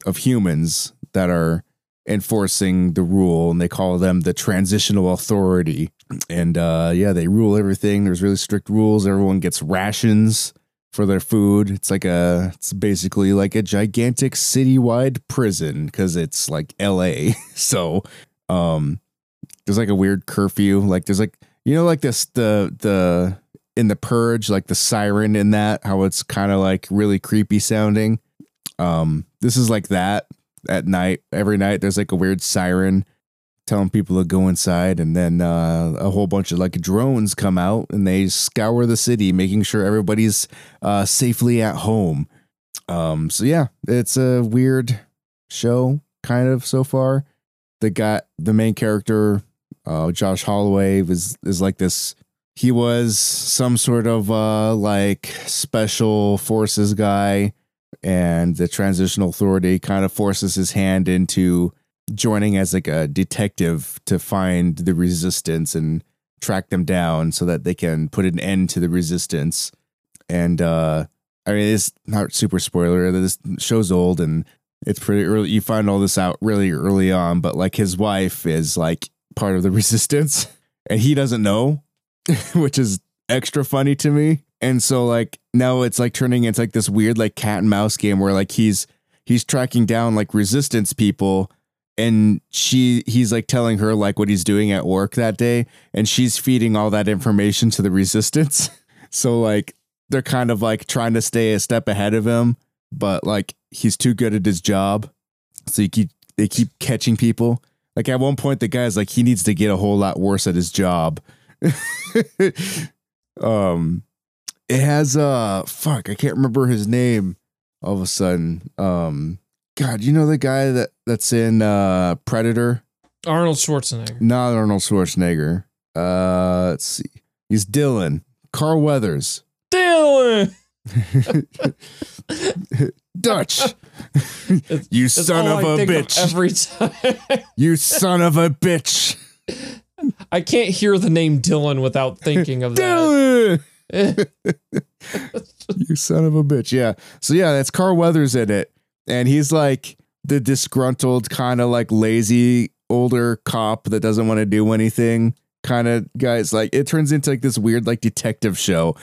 of humans that are enforcing the rule and they call them the transitional authority and uh yeah they rule everything. There's really strict rules. Everyone gets rations for their food. It's like a it's basically like a gigantic citywide prison because it's like la so um there's like a weird curfew. Like there's like you know like this the the in the purge like the siren in that how it's kind of like really creepy sounding? Um this is like that at night. Every night there's like a weird siren telling people to go inside and then uh, a whole bunch of like drones come out and they scour the city making sure everybody's uh, safely at home. Um, so yeah it's a weird show kind of so far. The got the main character uh, josh holloway was is like this he was some sort of uh, like special forces guy and the transitional authority kind of forces his hand into joining as like a detective to find the resistance and track them down so that they can put an end to the resistance. And uh I mean it's not super spoiler. This show's old and it's pretty early. You find all this out really early on, but like his wife is like part of the resistance and he doesn't know, which is extra funny to me. And so like now it's like turning into like this weird like cat and mouse game where like he's he's tracking down like resistance people and she he's like telling her like what he's doing at work that day and she's feeding all that information to the resistance. So like they're kind of like trying to stay a step ahead of him but like he's too good at his job. So you keep they keep catching people. Like at one point the guy's like he needs to get a whole lot worse at his job. Um it has uh fuck i can't remember his name all of a sudden. Um God, you know the guy that that's in uh Predator? Arnold Schwarzenegger. Not Arnold Schwarzenegger. Uh let's see. He's Dillon. Carl Weathers. Dillon. Dutch. you That's son of I a bitch. every time. you son of a bitch. I can't hear the name Dylan without thinking of that. Dillon. you son of a bitch. Yeah. So yeah, that's Carl Weathers in it. And he's like the disgruntled, kind of like lazy older cop that doesn't want to do anything kind of guys. Like it turns into like this weird like detective show.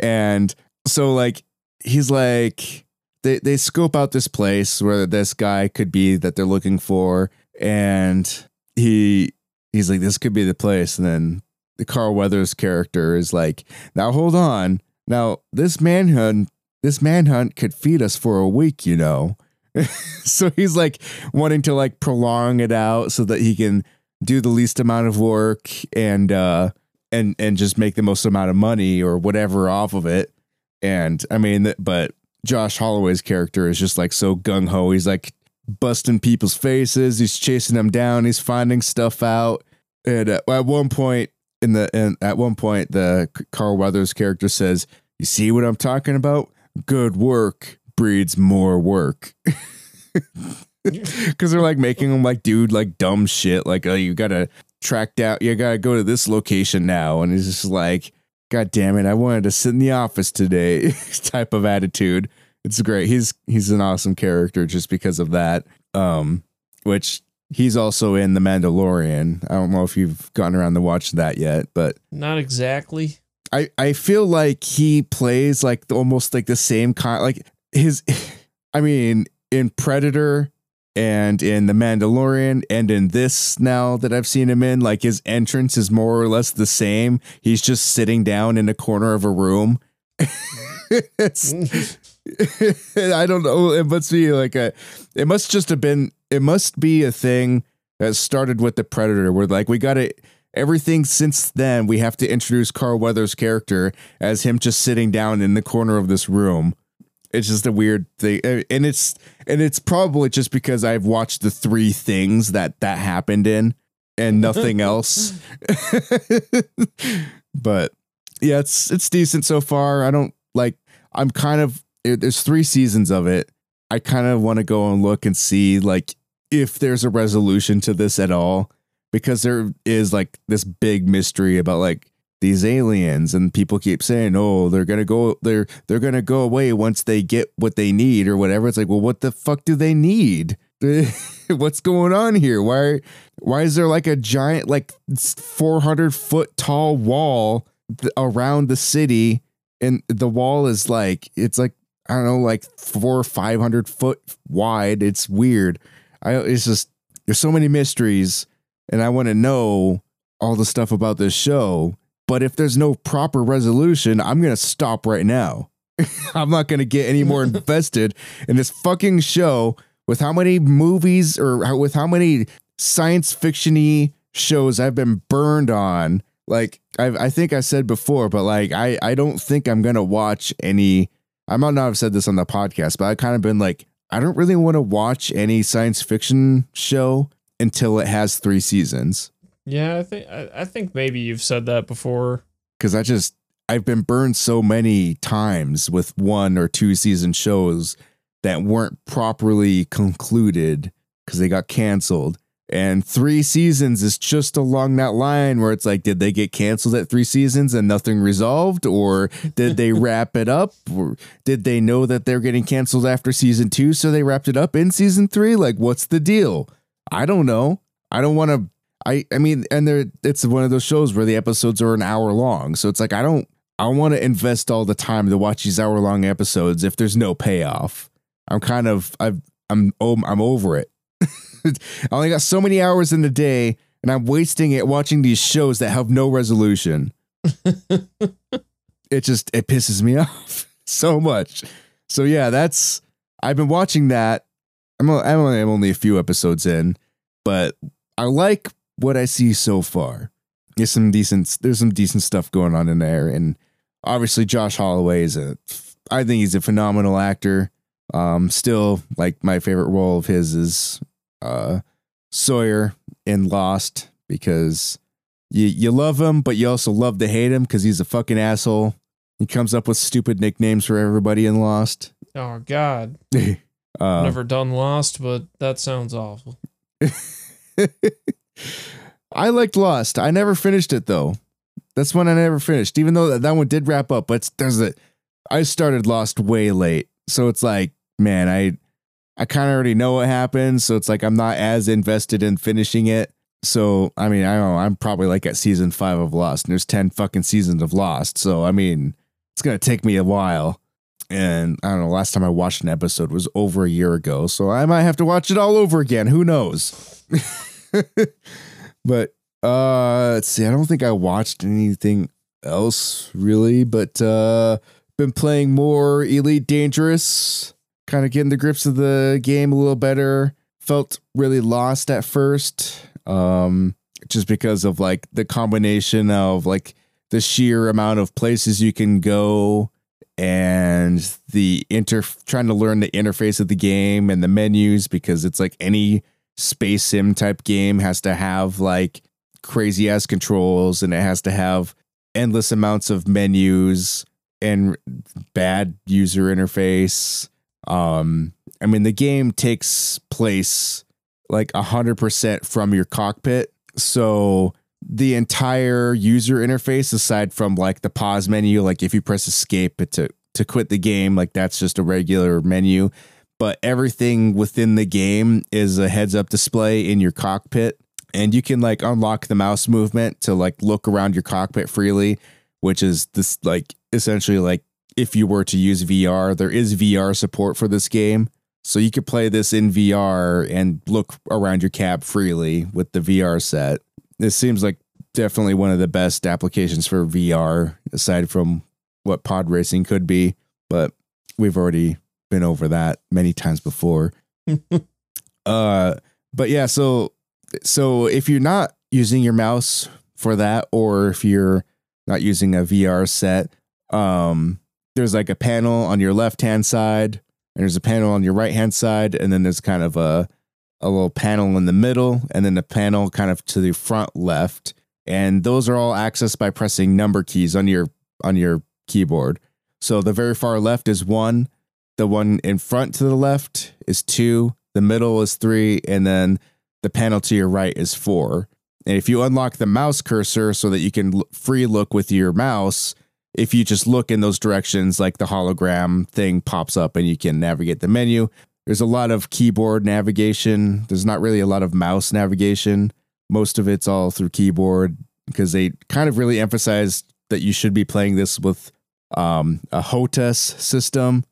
And so like he's like they they scope out this place where this guy could be that they're looking for and he he's like this could be the place and then the Carl Weathers character is like now hold on now this manhunt this manhunt could feed us for a week you know so he's like wanting to like prolong it out so that he can do the least amount of work and uh and and just make the most amount of money or whatever off of it. And i mean but josh holloway's character is just like so gung-ho. He's like busting people's faces. He's chasing them down. He's finding stuff out. And uh, at one point in the in, at one point the carl weathers character says you see what i'm talking about? Good work breeds more work. Because they're like making them like dude like dumb shit like oh you gotta track down you gotta go to this location now. And he's just like god damn it i wanted to sit in the office today type of attitude. It's great. He's he's an awesome character just because of that. Um which he's also in the mandalorian. I don't know if you've gotten around to watch that yet but Not exactly. I I feel like he plays like the, almost like the same kind like his I mean in Predator and in The Mandalorian and in this now that I've seen him in like his entrance is more or less the same. He's just sitting down in a corner of a room. I don't know. It must be like a it must just have been it must be a thing that started with the Predator where like we got to everything since then we have to introduce Carl Weathers' character as him just sitting down in the corner of this room. It's just a weird thing, and it's and it's probably just because I've watched the three things that that happened in, and nothing else. but yeah, it's it's decent so far. I don't like. I'm kind of there's three seasons of it. I kind of want to go and look and see like if there's a resolution to this at all because there is like this big mystery about like these aliens and people keep saying oh they're gonna go they're they're gonna go away once they get what they need or whatever. It's like well what the fuck do they need? What's going on here? Why why is there like a giant like 400 foot tall wall th- around the city? And the wall is like it's like i don't know like four or 500 foot wide. It's weird. I it's just there's so many mysteries and I want to know all the stuff about this show. But if there's no proper resolution, I'm going to stop right now. I'm not going to get any more invested in this fucking show with how many movies or how, with how many science fictiony shows I've been burned on. Like I, I think I said before, but like I, I don't think I'm gonna watch any. I might not have said this on the podcast, but I kind of been like, I don't really want to watch any science fiction show until it has three seasons. Yeah, I think I, I think maybe you've said that before. Because I just I've been burned so many times with one or two season shows that weren't properly concluded because they got canceled. And three seasons is just along that line where it's like, did they get canceled at three seasons and nothing resolved? Or did they wrap it up? Or did they know that they're getting canceled after season two? So they wrapped it up in season three? Like, what's the deal? I don't know. I don't want to. I, I mean, and there, it's one of those shows where the episodes are an hour long. So it's like, I don't, I want to invest all the time to watch these hour long episodes if there's no payoff. I'm kind of, I've, I'm, I'm over it. I only got so many hours in the day, and I'm wasting it watching these shows that have no resolution. it just it pisses me off so much. So yeah, that's I've been watching that. I'm I'm only, I'm only a few episodes in, but I like what I see so far. There's some decent there's some decent stuff going on in there, and obviously Josh Holloway is a I think he's a phenomenal actor. Um, still like my favorite role of his is uh, Sawyer in Lost because you you love him, but you also love to hate him because he's a fucking asshole. He comes up with stupid nicknames for everybody in Lost. Oh God, uh, never done Lost, but that sounds awful. I liked Lost. I never finished it though. That's one I never finished, even though that, one did wrap up. But there's a, I started Lost way late, so it's like, man, I I kind of already know what happens, so it's like I'm not as invested in finishing it. So I mean, I don't know. I'm probably like at season five of Lost, and there's ten fucking seasons of Lost. So I mean, it's gonna take me a while. And I don't know. Last time I watched an episode was over a year ago, so I might have to watch it all over again. Who knows? but uh let's see. I don't think I watched anything else really, but uh been playing more Elite Dangerous kind of getting the grips of the game a little better. Felt really lost at first, um, just because of like the combination of like the sheer amount of places you can go and the inter trying to learn the interface of the game and the menus because it's like any space sim type game has to have like crazy ass controls and it has to have endless amounts of menus and bad user interface um, I mean, the game takes place like a hundred percent from your cockpit, so the entire user interface, aside from like the pause menu, like if you press escape to to quit the game, like that's just a regular menu. But everything within the game is a heads up display in your cockpit, and you can like unlock the mouse movement to like look around your cockpit freely, which is this like essentially like if you were to use VR. There is VR support for this game. So you could play this in VR and look around your cab freely with the VR set. This seems like definitely one of the best applications for VR aside from what pod racing could be, but we've already been over that many times before. uh but yeah, so so if you're not using your mouse for that or if you're not using a VR set, um there's like a panel on your left hand side and there's a panel on your right hand side and then there's kind of a a little panel in the middle and then a panel kind of to the front left and those are all accessed by pressing number keys on your on your keyboard so the very far left is 1 the one in front to the left is 2 the middle is 3 and then the panel to your right is 4 and if you unlock the mouse cursor so that you can free look with your mouse if you just look in those directions, like the hologram thing pops up and you can navigate the menu. There's a lot of keyboard navigation. There's not really a lot of mouse navigation. Most of it's all through keyboard because they kind of really emphasize that you should be playing this with um, a HOTAS system,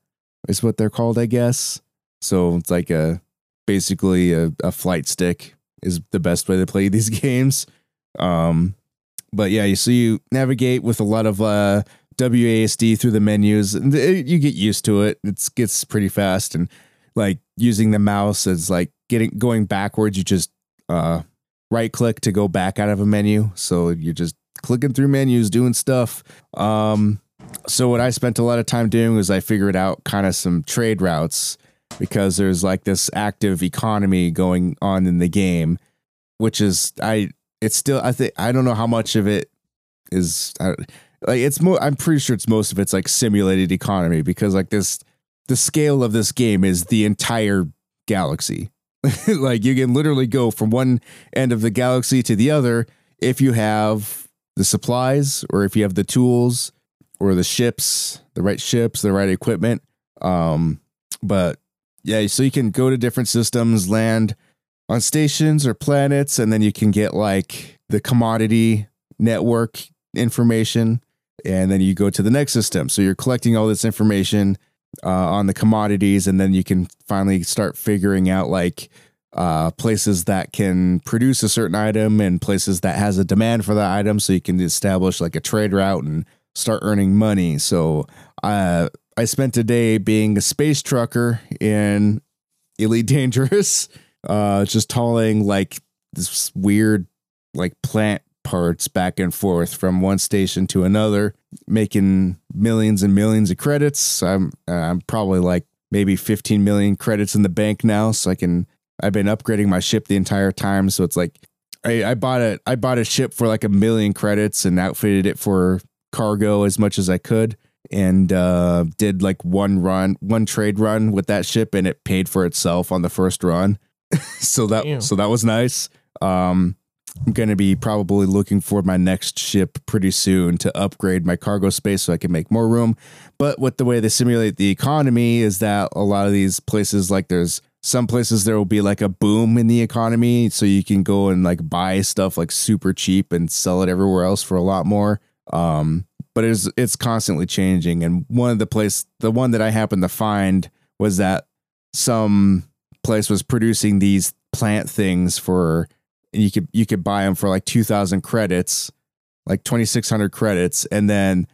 is what they're called, I guess. So it's like a basically a, a flight stick is the best way to play these games. Um, but yeah, you so you navigate with a lot of uh, WASD through the menus, and you get used to it. It gets pretty fast, and like using the mouse as like getting going backwards. You just uh, right click to go back out of a menu. So you're just clicking through menus, doing stuff. Um, so what I spent a lot of time doing was I figured out kind of some trade routes because there's like this active economy going on in the game, which is I it's still I think I don't know how much of it is I, like it's more I'm pretty sure it's most of it's like simulated economy because like this the scale of this game is the entire galaxy. like you can literally go from one end of the galaxy to the other if you have the supplies or if you have the tools or the ships, the right ships, the right equipment. Um, but yeah, so you can go to different systems, land on stations or planets, and then you can get like the commodity network information, and then you go to the next system. So you're collecting all this information uh, on the commodities, and then you can finally start figuring out like uh, places that can produce a certain item and places that has a demand for that item, so you can establish like a trade route and start earning money. So uh, I spent a day being a space trucker in Elite Dangerous, uh, just hauling like this weird like plant parts back and forth from one station to another, making millions and millions of credits. I'm I'm probably like maybe 15 million credits in the bank now, so I can. I've been upgrading my ship the entire time, so it's like I, I bought a I bought a ship for like a million credits and outfitted it for cargo as much as I could and uh, did like one run, one trade run with that ship, and it paid for itself on the first run. so that Damn. so that was nice. Um, I'm gonna be probably looking for my next ship pretty soon to upgrade my cargo space so I can make more room. But with the way they simulate the economy is that a lot of these places, like there's some places there will be like a boom in the economy, so you can go and like buy stuff like super cheap and sell it everywhere else for a lot more. Um, but it's it's constantly changing. And one of the place, the one that I happened to find was that some place was producing these plant things for and you could you could buy them for like 2000 credits like 2600 credits. And then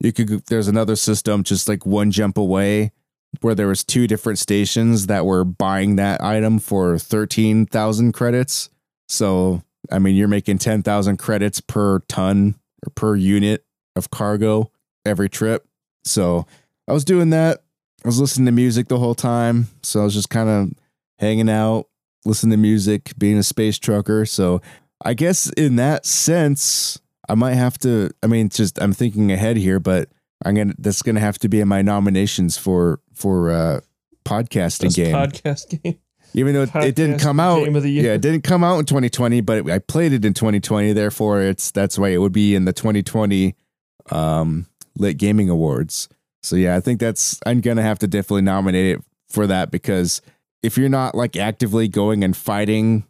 you could there's another system just like one jump away where there was two different stations that were buying that item for 13,000 credits. So i mean you're making 10,000 credits per ton or per unit of cargo every trip. So i was doing that. I was listening to music the whole time. So i was just kind of hanging out listening to music being a space trucker. So i guess in that sense i might have to i mean just i'm thinking ahead here but i'm gonna that's gonna have to be in my nominations for for uh podcasting Best game. podcast game. Even though it, it didn't come out game of the year. yeah it didn't come out in 2020 but i played it in 2020 therefore it's that's why it would be in the 2020 um lit gaming awards so yeah i think that's i'm gonna have to definitely nominate it for that because if you're not like actively going and fighting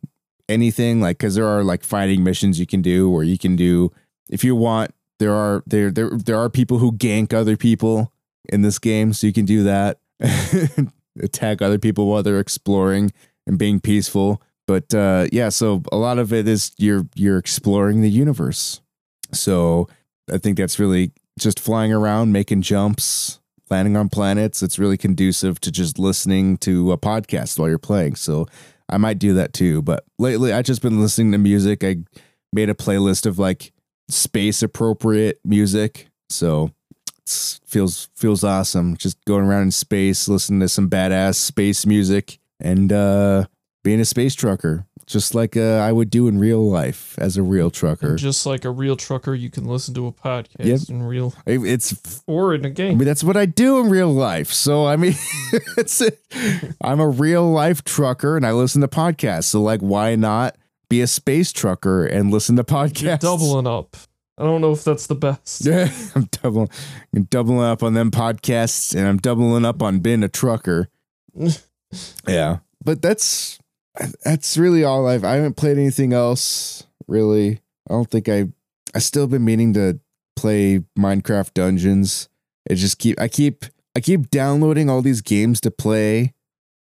anything like because there are like fighting missions you can do or you can do if you want there are there there there are people who gank other people in this game so you can do that attack other people while they're exploring and being peaceful. But uh yeah so a lot of it is you're you're exploring the universe. So i think that's really just flying around making jumps landing on planets. It's really conducive to just listening to a podcast while you're playing. So i might do that too. But lately I've just been listening to music. I made a playlist of like space appropriate music. So it's, feels feels awesome just going around in space listening to some badass space music and uh being a space trucker just like uh, i would do in real life as a real trucker Just like a real trucker, you can listen to a podcast Yep. in real it's or in a game. I mean, that's what I do in real life. So, I mean, it's I'm a real life trucker and I listen to podcasts. So, like, why not be a space trucker and listen to podcasts? You're doubling up. I don't know if that's the best. Yeah, I'm doubling, I'm doubling up on them podcasts and I'm doubling up on being a trucker. yeah, but that's that's really all I've. I haven't played anything else really. I don't think I. I still been meaning to play Minecraft Dungeons. It just keep. I keep. I keep downloading all these games to play,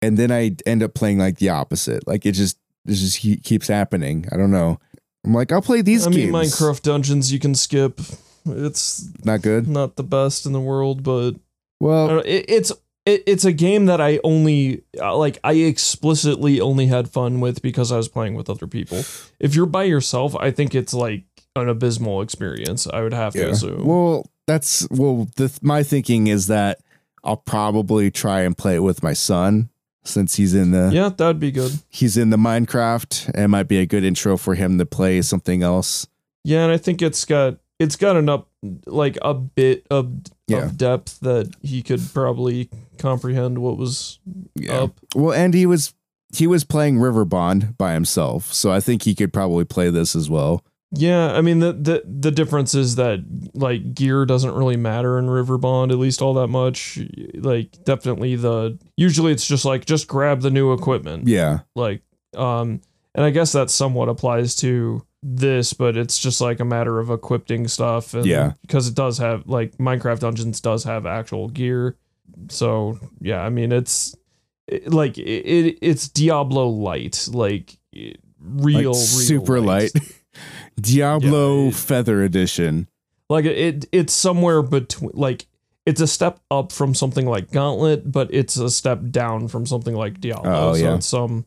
and then I end up playing like the opposite. Like it just. It just keeps happening. I don't know. I'm like, I'll play these I mean. Minecraft Dungeons you can skip. It's Not good. not the best in the world, but I Well, don't it, it's it, it's a game that I only uh, like. I explicitly only had fun with because I was playing with other people. If you're by yourself, I think it's like an abysmal experience. I would have to assume. Well, that's well. The, my thinking is that I'll probably try and play it with my son since he's in the yeah, that'd be good. he's in the Minecraft. and It might be a good intro for him to play something else. Yeah, and I think it's got it's got enough like a bit of, Yeah. of depth that he could probably comprehend what was Yeah. up. Well, and he was he was playing Riverbond by himself, so I think he could probably play this as well. Yeah, I mean the the the difference is that like gear doesn't really matter in Riverbond at least all that much. Like definitely the usually it's just like just grab the new equipment. Yeah, Like um and I guess that somewhat applies to this, but it's just like a matter of equipping stuff and Yeah. because it does have like Minecraft Dungeons does have actual gear. So, yeah, I mean it's it, like it, it it's Diablo light, like real, real like super light. Diablo Yeah, it- Feather Edition. like it it's somewhere between like it's a step up from something like Gauntlet, but it's a step down from something like Diablo. Oh, so yeah. it's some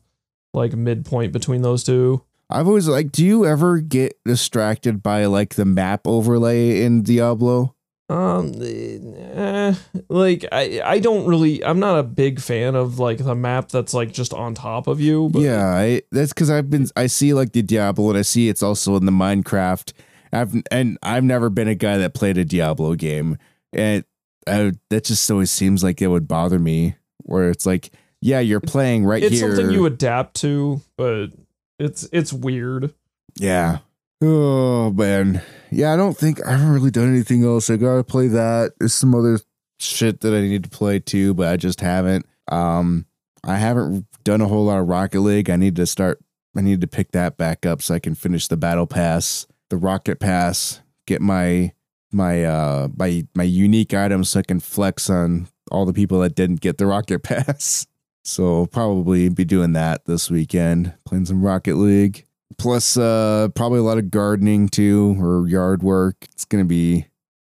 like midpoint between those two. I've always like. Do you ever get distracted by like the map overlay in Diablo? Um, eh, like I, I don't really. I'm not a big fan of like the map that's like just on top of you. But yeah, I, that's because I've been. I see like the Diablo, and I see it's also in the Minecraft. I've and I've never been a guy that played a Diablo game, and I, that just always seems like it would bother me. Where it's like, yeah, you're playing right it's here. It's something you adapt to, but it's it's weird. Yeah. Oh man. Yeah, I don't think I haven't really done anything else. I gotta play that. There's some other shit that I need to play too, but I just haven't. Um I haven't done a whole lot of Rocket League. I need to start I need to pick that back up so I can finish the battle pass, the rocket pass, get my my uh my my unique items so I can flex on all the people that didn't get the rocket pass. So probably be doing that this weekend, playing some Rocket League plus uh probably a lot of gardening too or yard work. It's gonna be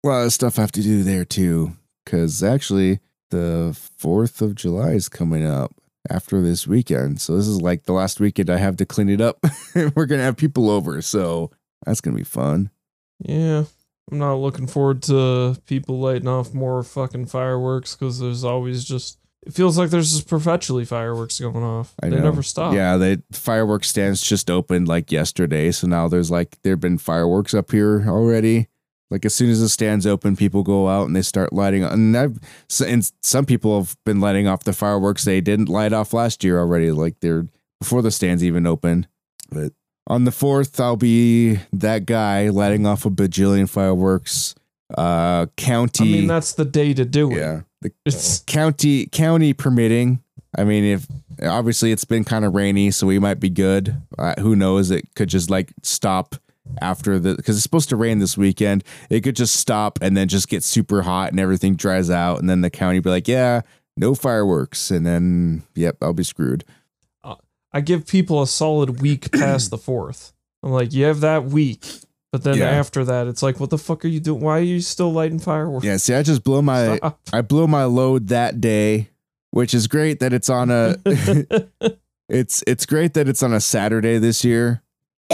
a lot of stuff i have to do there too. Because actually the 4th of july is coming up after this weekend. So this is like the last weekend i have to clean it up. We're gonna have people over so that's gonna be fun. Yeah, I'm not looking forward to people lighting off more fucking fireworks because there's always just. It feels like there's just perpetually fireworks going off. I they know. never stop. yeah the fireworks stands just opened like yesterday so now there's like there have been fireworks up here already like as soon as the stands open people go out and they start lighting and I've and some people have been lighting off the fireworks they didn't light off last year already like they're before the stands even open but on the 4th I'll be that guy lighting off a bajillion fireworks uh county I mean that's the day to do it. yeah the It's county county permitting. I mean, if obviously it's been kind of rainy, so we might be good. Uh, who knows? It could just like stop after the because it's supposed to rain this weekend. It could just stop and then just get super hot and everything dries out, and then the county be like, "Yeah, no fireworks," and then yep, I'll be screwed. I give people a solid week past the fourth. I'm like, you have that week, but then Yeah. after that, it's like, what the fuck are you doing? Why are you still lighting fireworks? Yeah, see, I just blow my Stop. I blew my load that day, which is great that it's on a it's it's great that it's on a Saturday this year.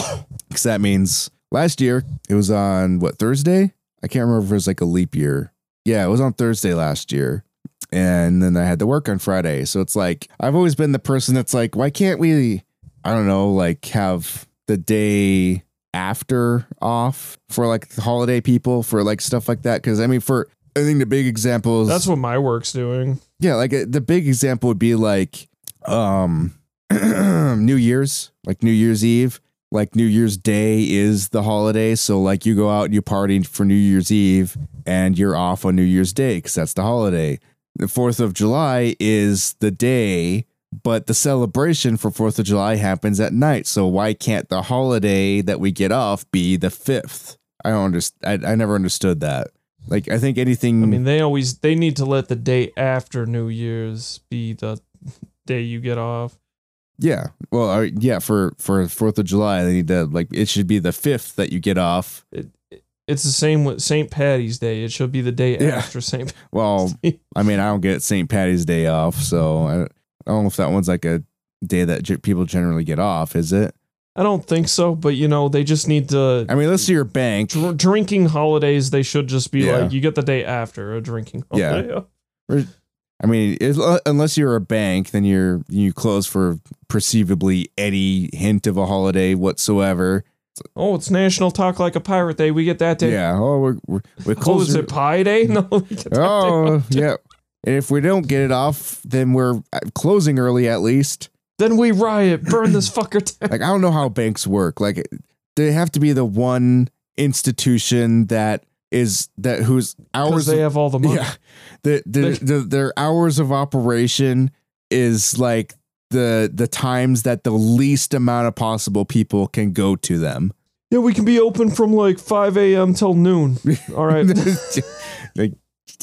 Cuz that means last year it was on what Thursday? I can't remember if it was like a leap year. Yeah, it was on Thursday last year. And then I had to work on Friday. So it's like I've always been the person that's like, why can't we I don't know, like have the day after off for like holiday people for like stuff like that cuz I mean for I think the big example is That's what my work's doing. yeah, like uh, the big example would be like um New Year's, like New Year's Eve. Like New Year's Day is the holiday, so like you go out and you party for New Year's Eve and you're off on New Year's Day cuz that's the holiday. The 4th of July is the day, but the celebration for 4th of July happens at night. So why can't the holiday that we get off be the 5th? I don't understand. I, I never understood that. Like I think anything I mean, they always they need to let the day after New Year's be the day you get off. Yeah. Well, uh, yeah, for for 4th of July, they need to like it should be the 5th that you get off. It, It's the same with St. Patty's Day. It should be the day Yeah. after St. Well, I mean, I don't get St. Patty's Day off, so I, I don't know if that one's like a day that people generally get off. Is it? I don't think so, but you know, they just need to. I mean, let's see your bank. Dr- drinking holidays, they should just be Yeah. like, you get the day after a drinking holiday. Yeah. I mean, uh, unless you're a bank, then you're you close for perceivably any hint of a holiday whatsoever. Oh, it's National Talk Like a Pirate Day. We get that day. Yeah. Oh, we're we're, we're Oh, close. is it Pi Day? No, we get that day. Oh, yeah. And if we don't get it off, then we're uh, closing early at least. Then we riot, burn this fucker down. Like I don't know how banks work. Like they have to be the one institution that is that whose hours they have all the money. yeah the, the, the their hours of operation is like the the times that the least amount of possible people can go to them. Yeah, we can be open from like 5 a.m. till noon. All right. like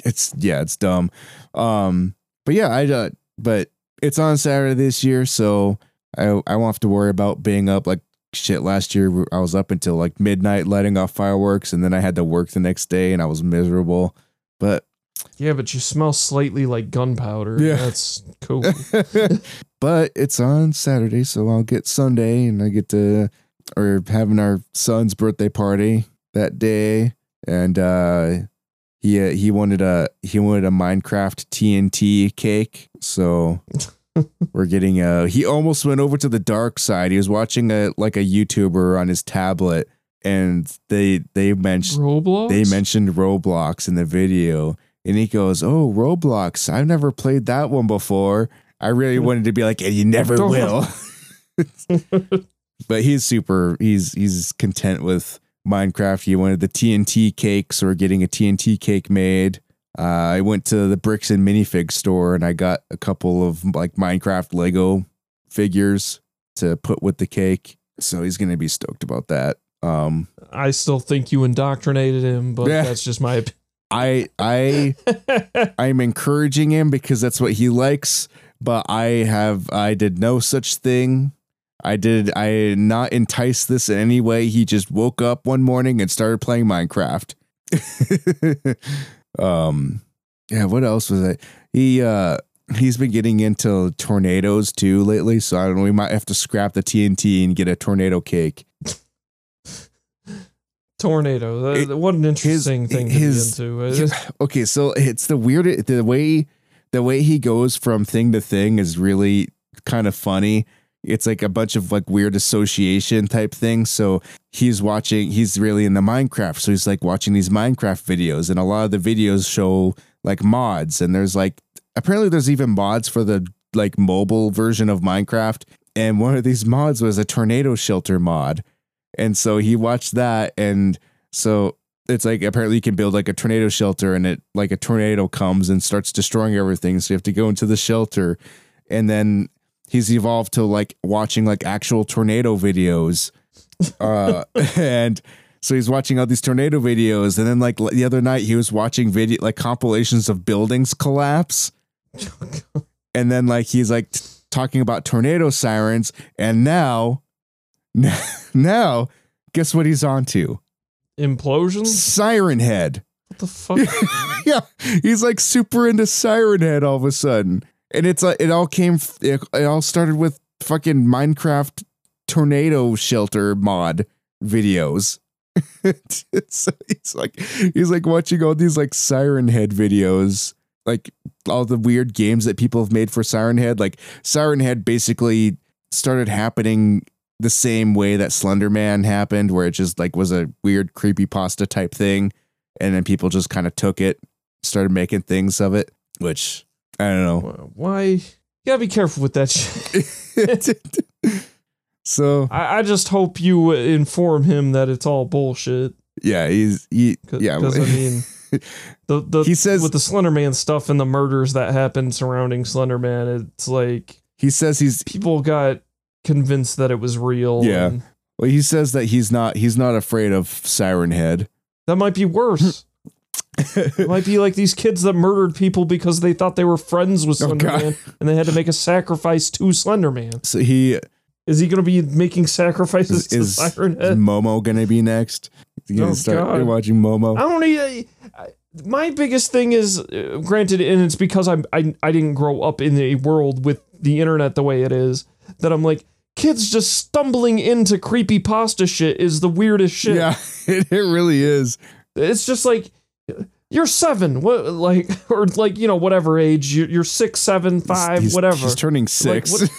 it's yeah, it's dumb. Um, but yeah, I uh, but it's on Saturday this year, so I I won't have to worry about being up like shit. Last year I was up until like midnight lighting off fireworks, and then I had to work the next day, and I was miserable. But yeah, but you smell slightly like gunpowder. Yeah. That's cool. but it's on Saturday, so I'll get Sunday, and I get to or having our son's birthday party that day, and uh, he uh, he wanted a he wanted a Minecraft TNT cake, so we're getting a. He almost went over to the dark side. He was watching a like a YouTuber on his tablet, and they they mentioned Roblox? they mentioned Roblox in the video, and he goes, "Oh, Roblox! I've never played that one before." I really wanted to be like, "And you never will." but he's super. He's he's content with Minecraft. you wanted the TNT cakes or getting a TNT cake made. Uh, I went to the bricks and minifig store, and I got a couple of like Minecraft Lego figures to put with the cake. So he's gonna be stoked about that. Um, I still think you indoctrinated him, but Yeah. that's just my I I. I'm encouraging him because that's what he likes, but I have I did no such thing. I did I not entice this in any way. He just woke up one morning and started playing Minecraft. um yeah, what else was it? He uh he's been getting into tornadoes too lately, so I don't know, we might have to scrap the TNT and get a tornado cake. Tornado. It- what an interesting thing to his- be into. It- okay, so it's the weird the way the way he goes from thing to thing is really kind of funny. It's like a bunch of like weird association type things. So he's watching he's really into Minecraft. So he's like watching these Minecraft videos and a lot of the videos show like mods and there's like apparently there's even mods for the like mobile version of Minecraft and one of these mods was a tornado shelter mod. And so he watched that and so it's like apparently you can build like a tornado shelter and it like a tornado comes and starts destroying everything so you have to go into the shelter and then he's evolved to like watching like actual tornado videos uh and so he's watching all these tornado videos and then like the other night he was watching video like compilations of buildings collapse and then like he's like t- talking about tornado sirens and now now guess what he's on to Implosions? Siren Head. What the fuck? yeah, he's like super into Siren Head all of a sudden, and it's like it all came. It, it all started with fucking Minecraft tornado shelter mod videos. it's, it's like he's like watching all these like Siren Head videos, like all the weird games that people have made for Siren Head. Like Siren Head basically started happening the same way that Slender Man happened, where it just like was a weird creepy pasta type thing, and then people just kind of took it, started making things of it, which I don't know. Why? You gotta be careful with that shit. so I, I just hope you uh, inform him that it's all bullshit. yeah, he's he Cause, yeah. 'cause, I mean, the the He says- with the Slenderman stuff and the murders that happened surrounding Slenderman, it's like he says he's people got convinced that it was real. Yeah. and well, he says that he's not he's not afraid of Siren Head. that might be worse. It might be like these kids that murdered people because they thought they were friends with Oh. Slenderman and they had to make a sacrifice to Slenderman. So he Is he going to be making sacrifices is, to is Siren Head? Momo gonna be next? You gonna Oh, start God. watching Momo? I don't. I- My biggest thing is, uh, granted, and it's because I'm I I didn't grow up in a world with the internet the way it is that I'm like kids just stumbling into creepy pasta shit is the weirdest shit. Yeah, it, it really is. It's just like you're seven, what like or like you know whatever age you're, you're six, seven, five, He's- whatever. He's turning six. what-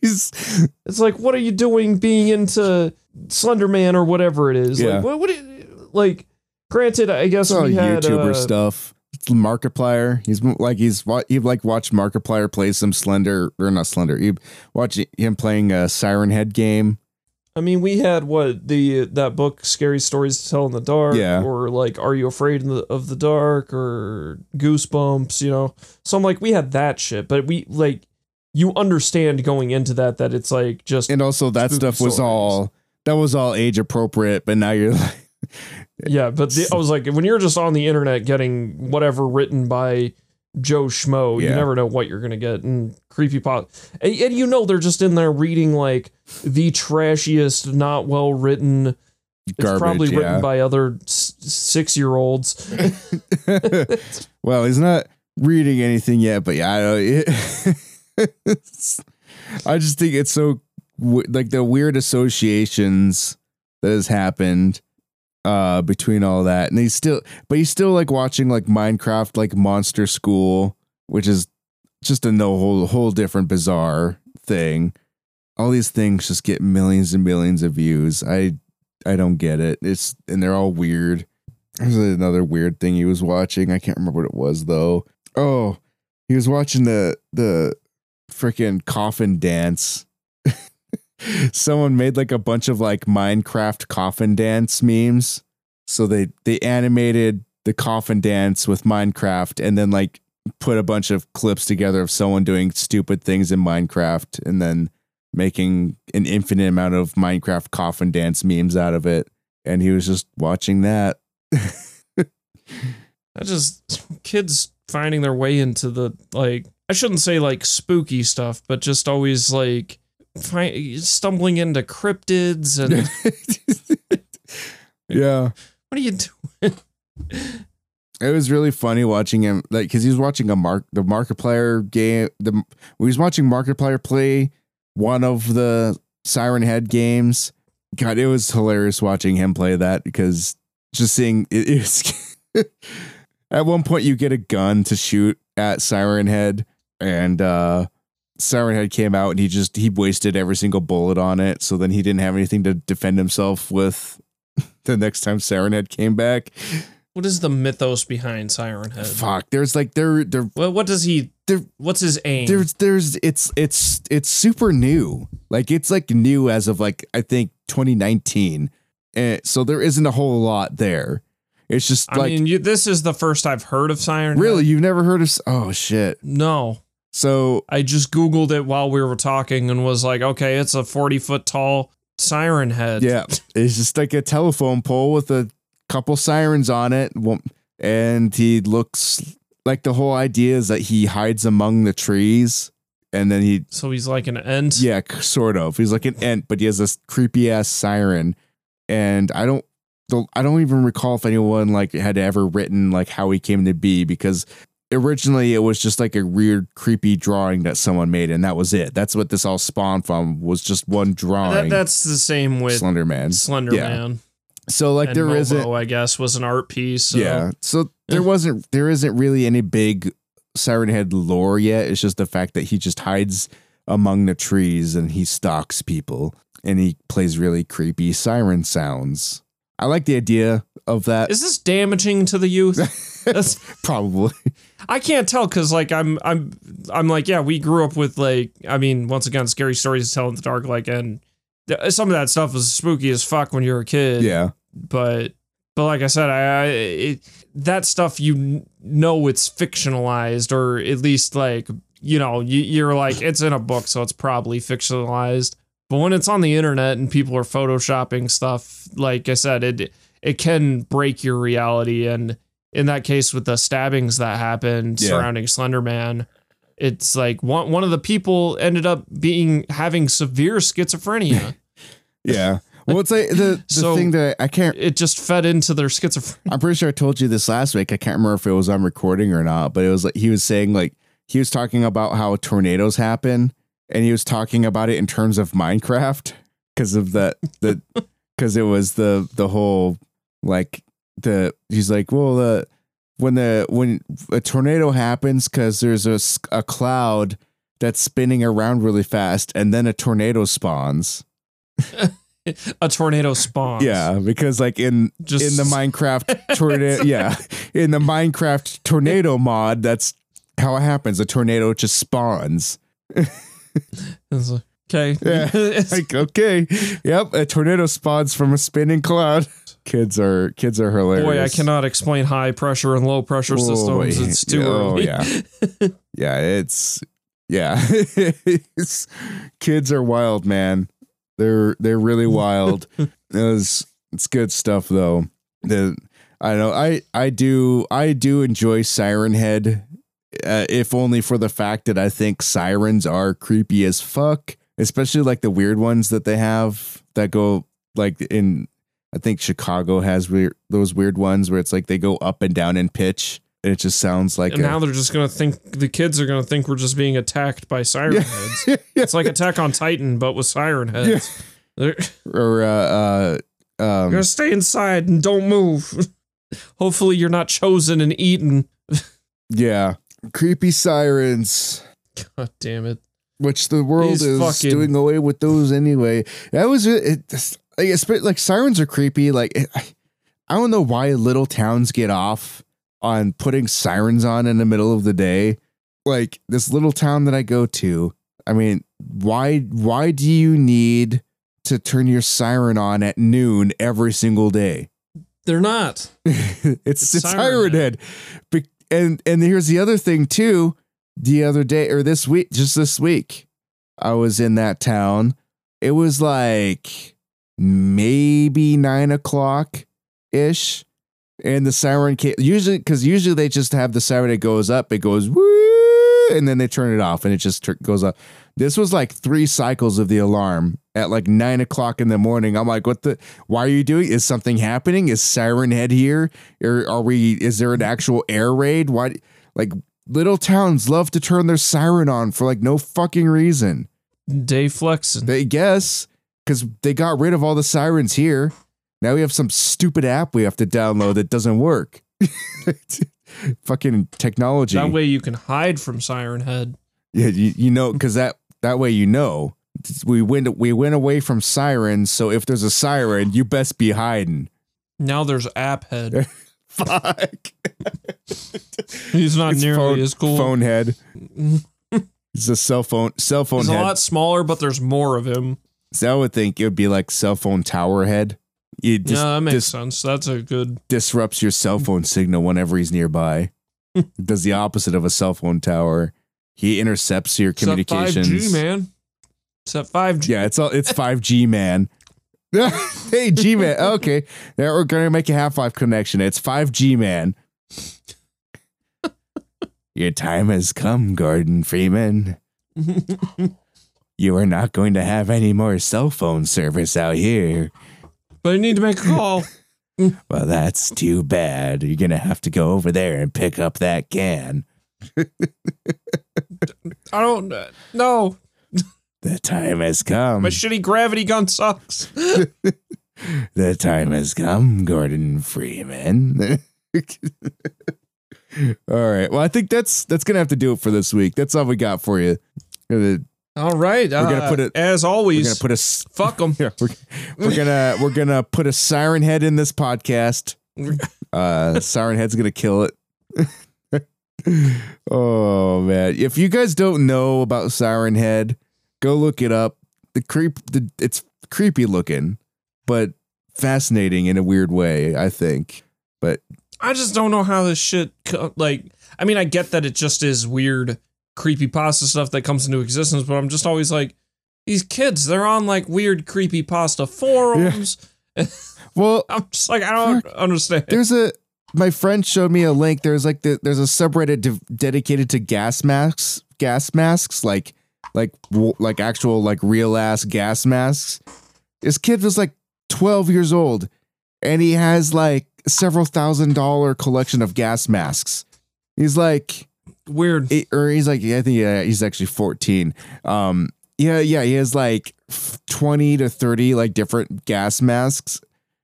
He's- It's like, what are you doing being into Slender Man or whatever it is? Yeah. Like, what, what you, like, granted, I guess it's all we had, YouTuber uh, stuff. Markiplier. He's like he's he like watched Markiplier play some Slender or not Slender. You watch him playing a Siren Head game. I mean, we had what the that book, Scary Stories to Tell in the Dark, Yeah. or like, Are You Afraid of the, of the Dark, or Goosebumps, you know? So I'm like, we had that shit, but we like, you understand going into that that it's like just And also that stuff was stories. all that was all age appropriate, but now you're like Yeah, but the, I was like, when you're just on the internet getting whatever written by Joe Schmo, you never know what you're gonna get. And creepy pot, and, and you know they're just in there reading like the trashiest, not well written. It's garbage. probably yeah. written by other six year olds. well, he's not reading anything yet, but yeah, I, don't, it's- I just think it's so like the weird associations that has happened uh between all that, and he's still, but he's still like watching like Minecraft, like Monster School, which is just a no whole whole different bizarre thing. All these things just get millions and millions of views. I I don't get it. It's and they're all weird. There's another weird thing he was watching. I can't remember what it was though. Oh, he was watching the the freaking coffin dance. Someone made like a bunch of like Minecraft coffin dance memes. So they they animated the coffin dance with Minecraft and then like put a bunch of clips together of someone doing stupid things in Minecraft and then making an infinite amount of Minecraft coffin dance memes out of it. And he was just watching that. I just kids finding their way into the like I shouldn't say like spooky stuff, but just always like fi- stumbling into cryptids and yeah. what are you doing? It was really funny watching him, like, because he was watching a mark the Markiplier game. The we was watching Markiplier play one of the Siren Head games. God, it was hilarious watching him play that because just seeing it is. at one point, you get a gun to shoot at Siren Head, and uh Siren Head came out, and he just he wasted every single bullet on it. So then he didn't have anything to defend himself with. The next time Siren Head came back, What is the mythos behind Siren Head? Fuck. There's like there there Well, what does he? There- What's his aim? there's there's it's it's it's super new. Like it's like new as of like I think 2019. And eh, so there isn't a whole lot there. It's just I like mean, you, this is the first I've heard of Siren. really Head. you've never heard of Oh shit. No, So I just googled it while we were talking and was like, okay, it's a forty foot tall Siren Head. yeah, it's just like a telephone pole with a couple sirens on it. And he looks like the whole idea is that he hides among the trees and then he So he's like an ent. Yeah, sort of. He's like an ent, but he has this creepy ass siren, and I don't- I don't even recall if anyone like had ever written like how he came to be because originally it was just like a weird, creepy drawing that someone made, and that was it. That's what this all spawned from was just one That, drawing. that's the same with Slender Man. Slender Yeah. Man. So like and there isn't, I guess, was an art piece. So. yeah. So there wasn't, there isn't really any big Siren Head lore yet. It's just the fact that he just hides among the trees and he stalks people and he plays really creepy siren sounds. I like the idea of that. Is this damaging to the youth? That's, Probably. I can't tell because like I'm I'm I'm like yeah we grew up with like I mean once again scary stories to tell in the dark like and th- some of that stuff was spooky as fuck when you were a kid yeah. but but like I said I, I it, that stuff you kn- know it's fictionalized or at least like you know you, you're like it's in a book so it's probably fictionalized but when it's on the internet and people are photoshopping stuff like I said it it can break your reality and in that case with the stabbings that happened Yeah. surrounding Slenderman, it's like one one of the people ended up being having severe schizophrenia Yeah. Well, it's like the, the So- thing that I can't. It just fed into their schizophrenia. I'm pretty sure I told you this last week. I can't remember if it was on recording or not, but it was like he was saying like he was talking about how tornadoes happen, and he was talking about it in terms of Minecraft because of the the because it was the the whole like the he's like well the when the when a tornado happens because there's a, a cloud that's spinning around really fast and then a tornado spawns A tornado spawns. yeah because like in Just in the Minecraft tornado. yeah, in the Minecraft tornado mod, that's how it happens. A tornado just spawns. Okay. Yeah. It's- Like okay, yep, a tornado spawns from a spinning cloud. Kids are kids are hilarious. boy, I cannot explain high pressure and low pressure systems. It's too Oh, early. yeah. Yeah, it's yeah. It's- kids are wild, man. They're they're really wild. it was, it's good stuff though. The I don't know. I I do I do enjoy Siren Head, uh, if only for the fact that I think sirens are creepy as fuck, especially like the weird ones that they have that go like in. I think Chicago has weird those weird ones where it's like they go up and down in pitch, and it just sounds like and a, now they're just gonna think the kids are gonna think we're just being attacked by siren heads. yeah. It's like Attack on Titan, but with siren heads. They're or uh, uh you're um gonna stay inside and don't move. Hopefully, you're not chosen and eaten. yeah creepy sirens God damn it! which the world These is fucking- doing away with those anyway that was it, it I guess but, like sirens are creepy like eh, I, I don't know why little towns get off on putting sirens on in the middle of the day like this little town that I go to I mean why why do you need to turn your siren on at noon every single day They're not. it's It's it's Siren Siren Head. Be- And and here's the other thing too. The other day or this week, just this week, I was in that town. It was like maybe nine o'clock ish, and the siren came. Usually, because usually they just have the siren. It goes up, it goes woo, and then they turn it off, and it just tur- goes up. This was like three cycles of the alarm at like nine o'clock in the morning. I'm like, what the? Why are you doing? Is something happening? Is Siren Head here? Or are we? Is there an actual air raid? Why? Like little towns love to turn their siren on for like no fucking reason. Day flexing. They guess because they got rid of all the sirens here. Now we have some stupid app we have to download that doesn't work. fucking technology. That way you can hide from Siren Head. Yeah, you, you know, because that that way you know we went we went away from sirens. So if there's a siren, you best be hiding. Now there's App Head. Fuck. He's not It's nearly phone, as cool. Phone head. He's a cell phone cell phone He's a lot smaller, but there's more of him. So I would think it would be like cell phone tower head. It just yeah, that makes dis- sense. That's a good. disrupts your cell phone signal whenever he's nearby. Does the opposite of a cell phone tower. He intercepts your It's communications. 5G, man. It's that 5G. Yeah, it's all it's five G man. hey G man, okay. Now we're gonna make a Half Life connection. It's five G man. Your time has come, Gordon Freeman. You are not going to have any more cell phone service out here. but I need to make a call. Well, that's too bad. You're gonna have to go over there and pick up that can. I don't. uh, No, The time has come. my shitty gravity gun sucks. The time has come, Gordon Freeman. all right. Well, I think that's that's gonna have to do it for this week. That's all we got for you. We're All right. We're gonna put it- as always. We're gonna put a fuck them. yeah, we're, we're gonna we're gonna put a siren head in this podcast. Uh, siren head's gonna kill it. oh man! If you guys don't know about Siren Head, go look it up. The creep, the, it's creepy looking, but fascinating in a weird way. I think. But I just don't know how this shit. Co- like, I mean, I get that it just is weird, creepy pasta stuff that comes into existence, but I'm just always like, these kids, they're on like weird creepy pasta forums. well, I'm just like, I don't understand. there's a my friend showed me a link. There's like the, there's a subreddit de- dedicated to gas masks, gas masks, like like like actual like real ass gas masks. This kid was like 12 years old and he has like several thousand dollar collection of gas masks. He's like, Weird. eight, or he's like, I think yeah, he's actually 14. Um, yeah, yeah, he has like 20 to 30 like different gas masks.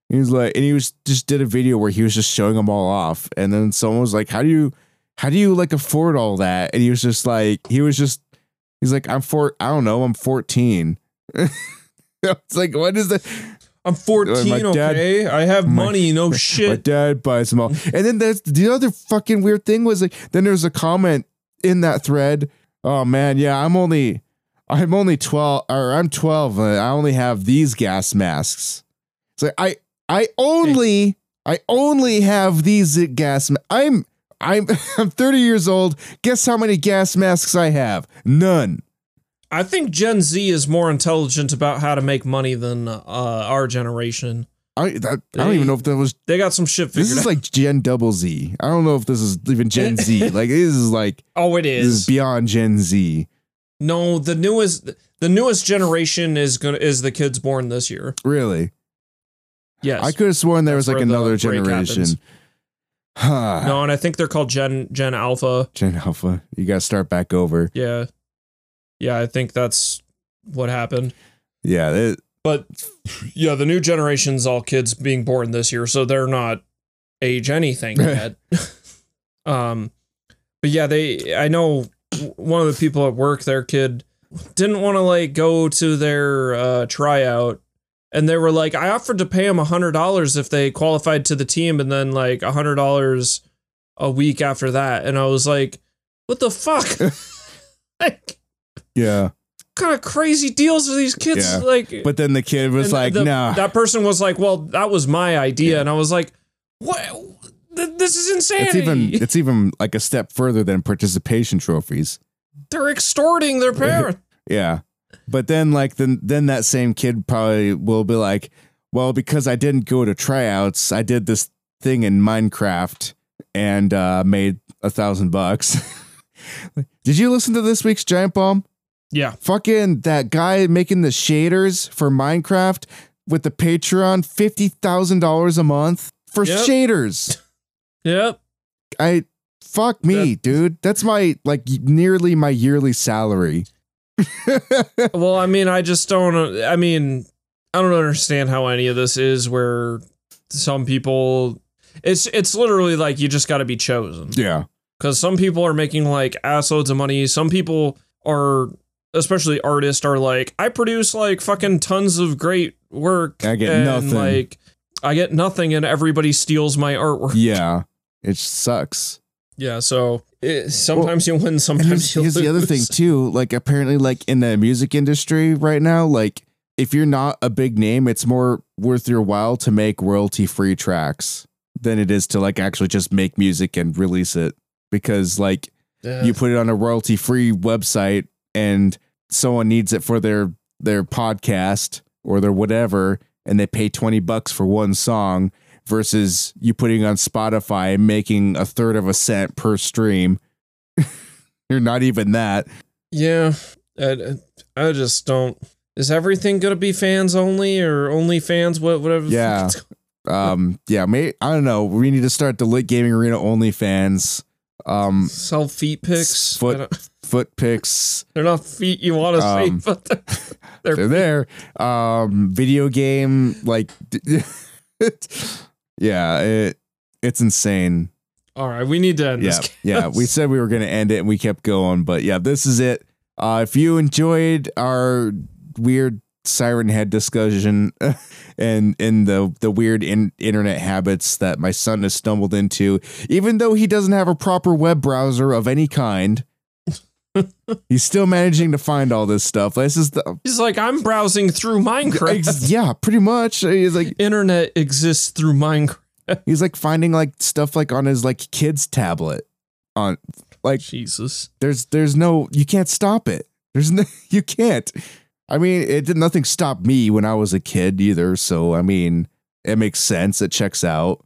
He was like, and he was just did a video where he was just showing them all off. And then someone was like, How do you, how do you like afford all that? And he was just like, he was just, he's like, I'm four, I don't know, I'm 14. it's like, what is that? I'm 14, my dad- okay? I have my- money, no shit. My dad buys them all. And then there's the other fucking weird thing was like then there's a comment in that thread. Oh man, yeah, I'm only I'm only 12 or I'm 12 and I only have these gas masks. It's like I I only I only have these gas ma- I'm I'm I'm 30 years old. Guess how many gas masks I have? None. I think Gen Z is more intelligent about how to make money than uh, our generation. I that, I don't even know if that was They got some shit figured this is out. like Gen Double Z. I don't know if this is even Gen Z. Like this is like oh, it is. This is is. beyond Gen Z. no, the newest the newest generation is gonna is the kids born this year. Really? Yes. I could have sworn there That's was like another generation. Huh. no, and I think they're called Gen Gen Alpha. Gen Alpha. You got to start back over. Yeah. Yeah, I think that's what happened. Yeah. it- But yeah, the new generation's all kids being born this year, so they're not age anything yet. um, but yeah, they. I know one of the people at work, their kid didn't want to like go to their uh, tryout, and they were like, I offered to pay them a hundred dollars if they qualified to the team, and then like a hundred dollars a week after that, and I was like, what the fuck? like, yeah. kind of crazy deals are these kids Yeah. like? But then the kid was And like, the- nah. That person was like, "Well, that was my idea," and I was like, "What? Th- This is insanity! it's even it's even like a step further than participation trophies. They're extorting their parents." Yeah. But then like then then that same kid probably will be like, well, because I didn't go to tryouts, I did this thing in Minecraft and uh made a thousand bucks. Did you listen to this week's Giant Bomb? Yeah, Fucking that guy making the shaders for Minecraft with the Patreon, fifty thousand dollars a month for Yep. shaders. yep. I fuck me, dude. That's my like nearly my yearly salary. Well, I mean, I just don't. I mean, I don't understand how any of this is where some people. It's it's literally like you just got to be chosen. yeah. because some people are making like assloads of money. Some people are, especially artists, are like, I produce like fucking tons of great work. I get and, nothing. Like, I get nothing, and everybody steals my artwork. Yeah. It sucks. Yeah, so it, sometimes you win, sometimes you here's lose. the other thing too. Like apparently, like in the music industry right now, like if you're not a big name, it's more worth your while to make royalty free tracks than it is to like actually just make music and release it. Because like Yeah. you put it on a royalty free website and someone needs it for their their podcast or their whatever and they pay 20 bucks for one song versus you putting on Spotify and making a third of a cent per stream. You're not even that. Yeah, I, I just don't. Is everything gonna be fans only or only fans? What whatever. Yeah. Um yeah, may I don't know. We need to start the Lit Gaming Arena only fans. Um Sell feet pics. Foot foot pics. They're not feet you want to Um, say, but they're, they're they're there. Um, video game, like, yeah, it it's insane. all right. We need to end Yeah, this. yeah. We said we were gonna end it, and we kept going, but yeah, this is it. Uh, if you enjoyed our weird siren head discussion and and the the weird in, internet habits that my son has stumbled into, even though he doesn't have a proper web browser of any kind. He's still managing to find all this stuff. This is the He's like, I'm browsing through Minecraft. Ex- yeah, pretty much. He's like Internet exists through Minecraft. he's like finding like stuff like on his like kid's tablet. On like Jesus. there's there's no you can't stop it. There's no you can't. I mean, it did nothing stop me when I was a kid either. So I mean, it makes sense. It checks out.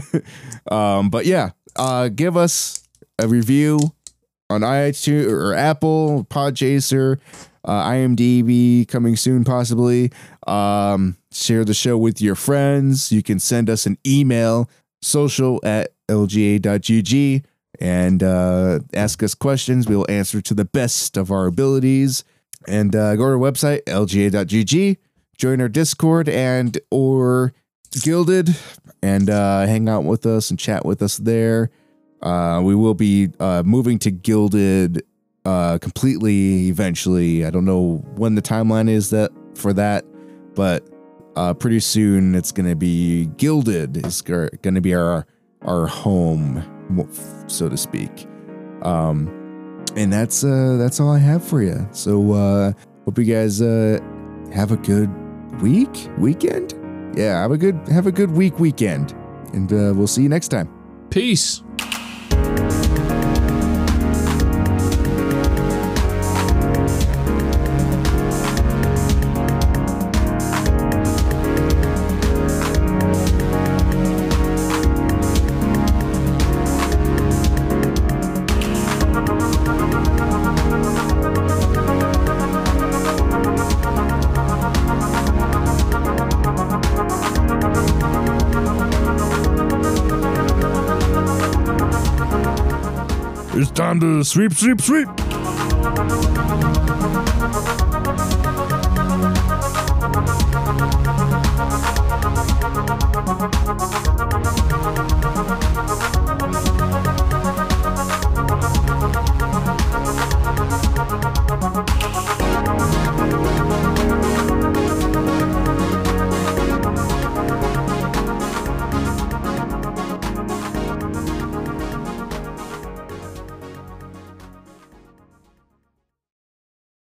um, but yeah, uh, give us a review on iTunes or Apple Podchaser. uh, IMDb coming soon, possibly. Um, share the show with your friends. You can send us an email, social at lga.gg, and uh, ask us questions. We will answer to the best of our abilities. And uh, go to our website, lga.gg, join our Discord and or Guilded, and uh, hang out with us and chat with us there. Uh, we will be uh, moving to Guilded uh, completely eventually. I don't know when the timeline is that for that, but uh, pretty soon it's going to be Guilded is going to be our our home, so to speak. Um, and that's uh, that's all I have for you. So uh, hope you guys uh, have a good week, weekend. Yeah, have a good have a good week, weekend, and uh, we'll see you next time. Peace. It's sweep, sweep, sweep.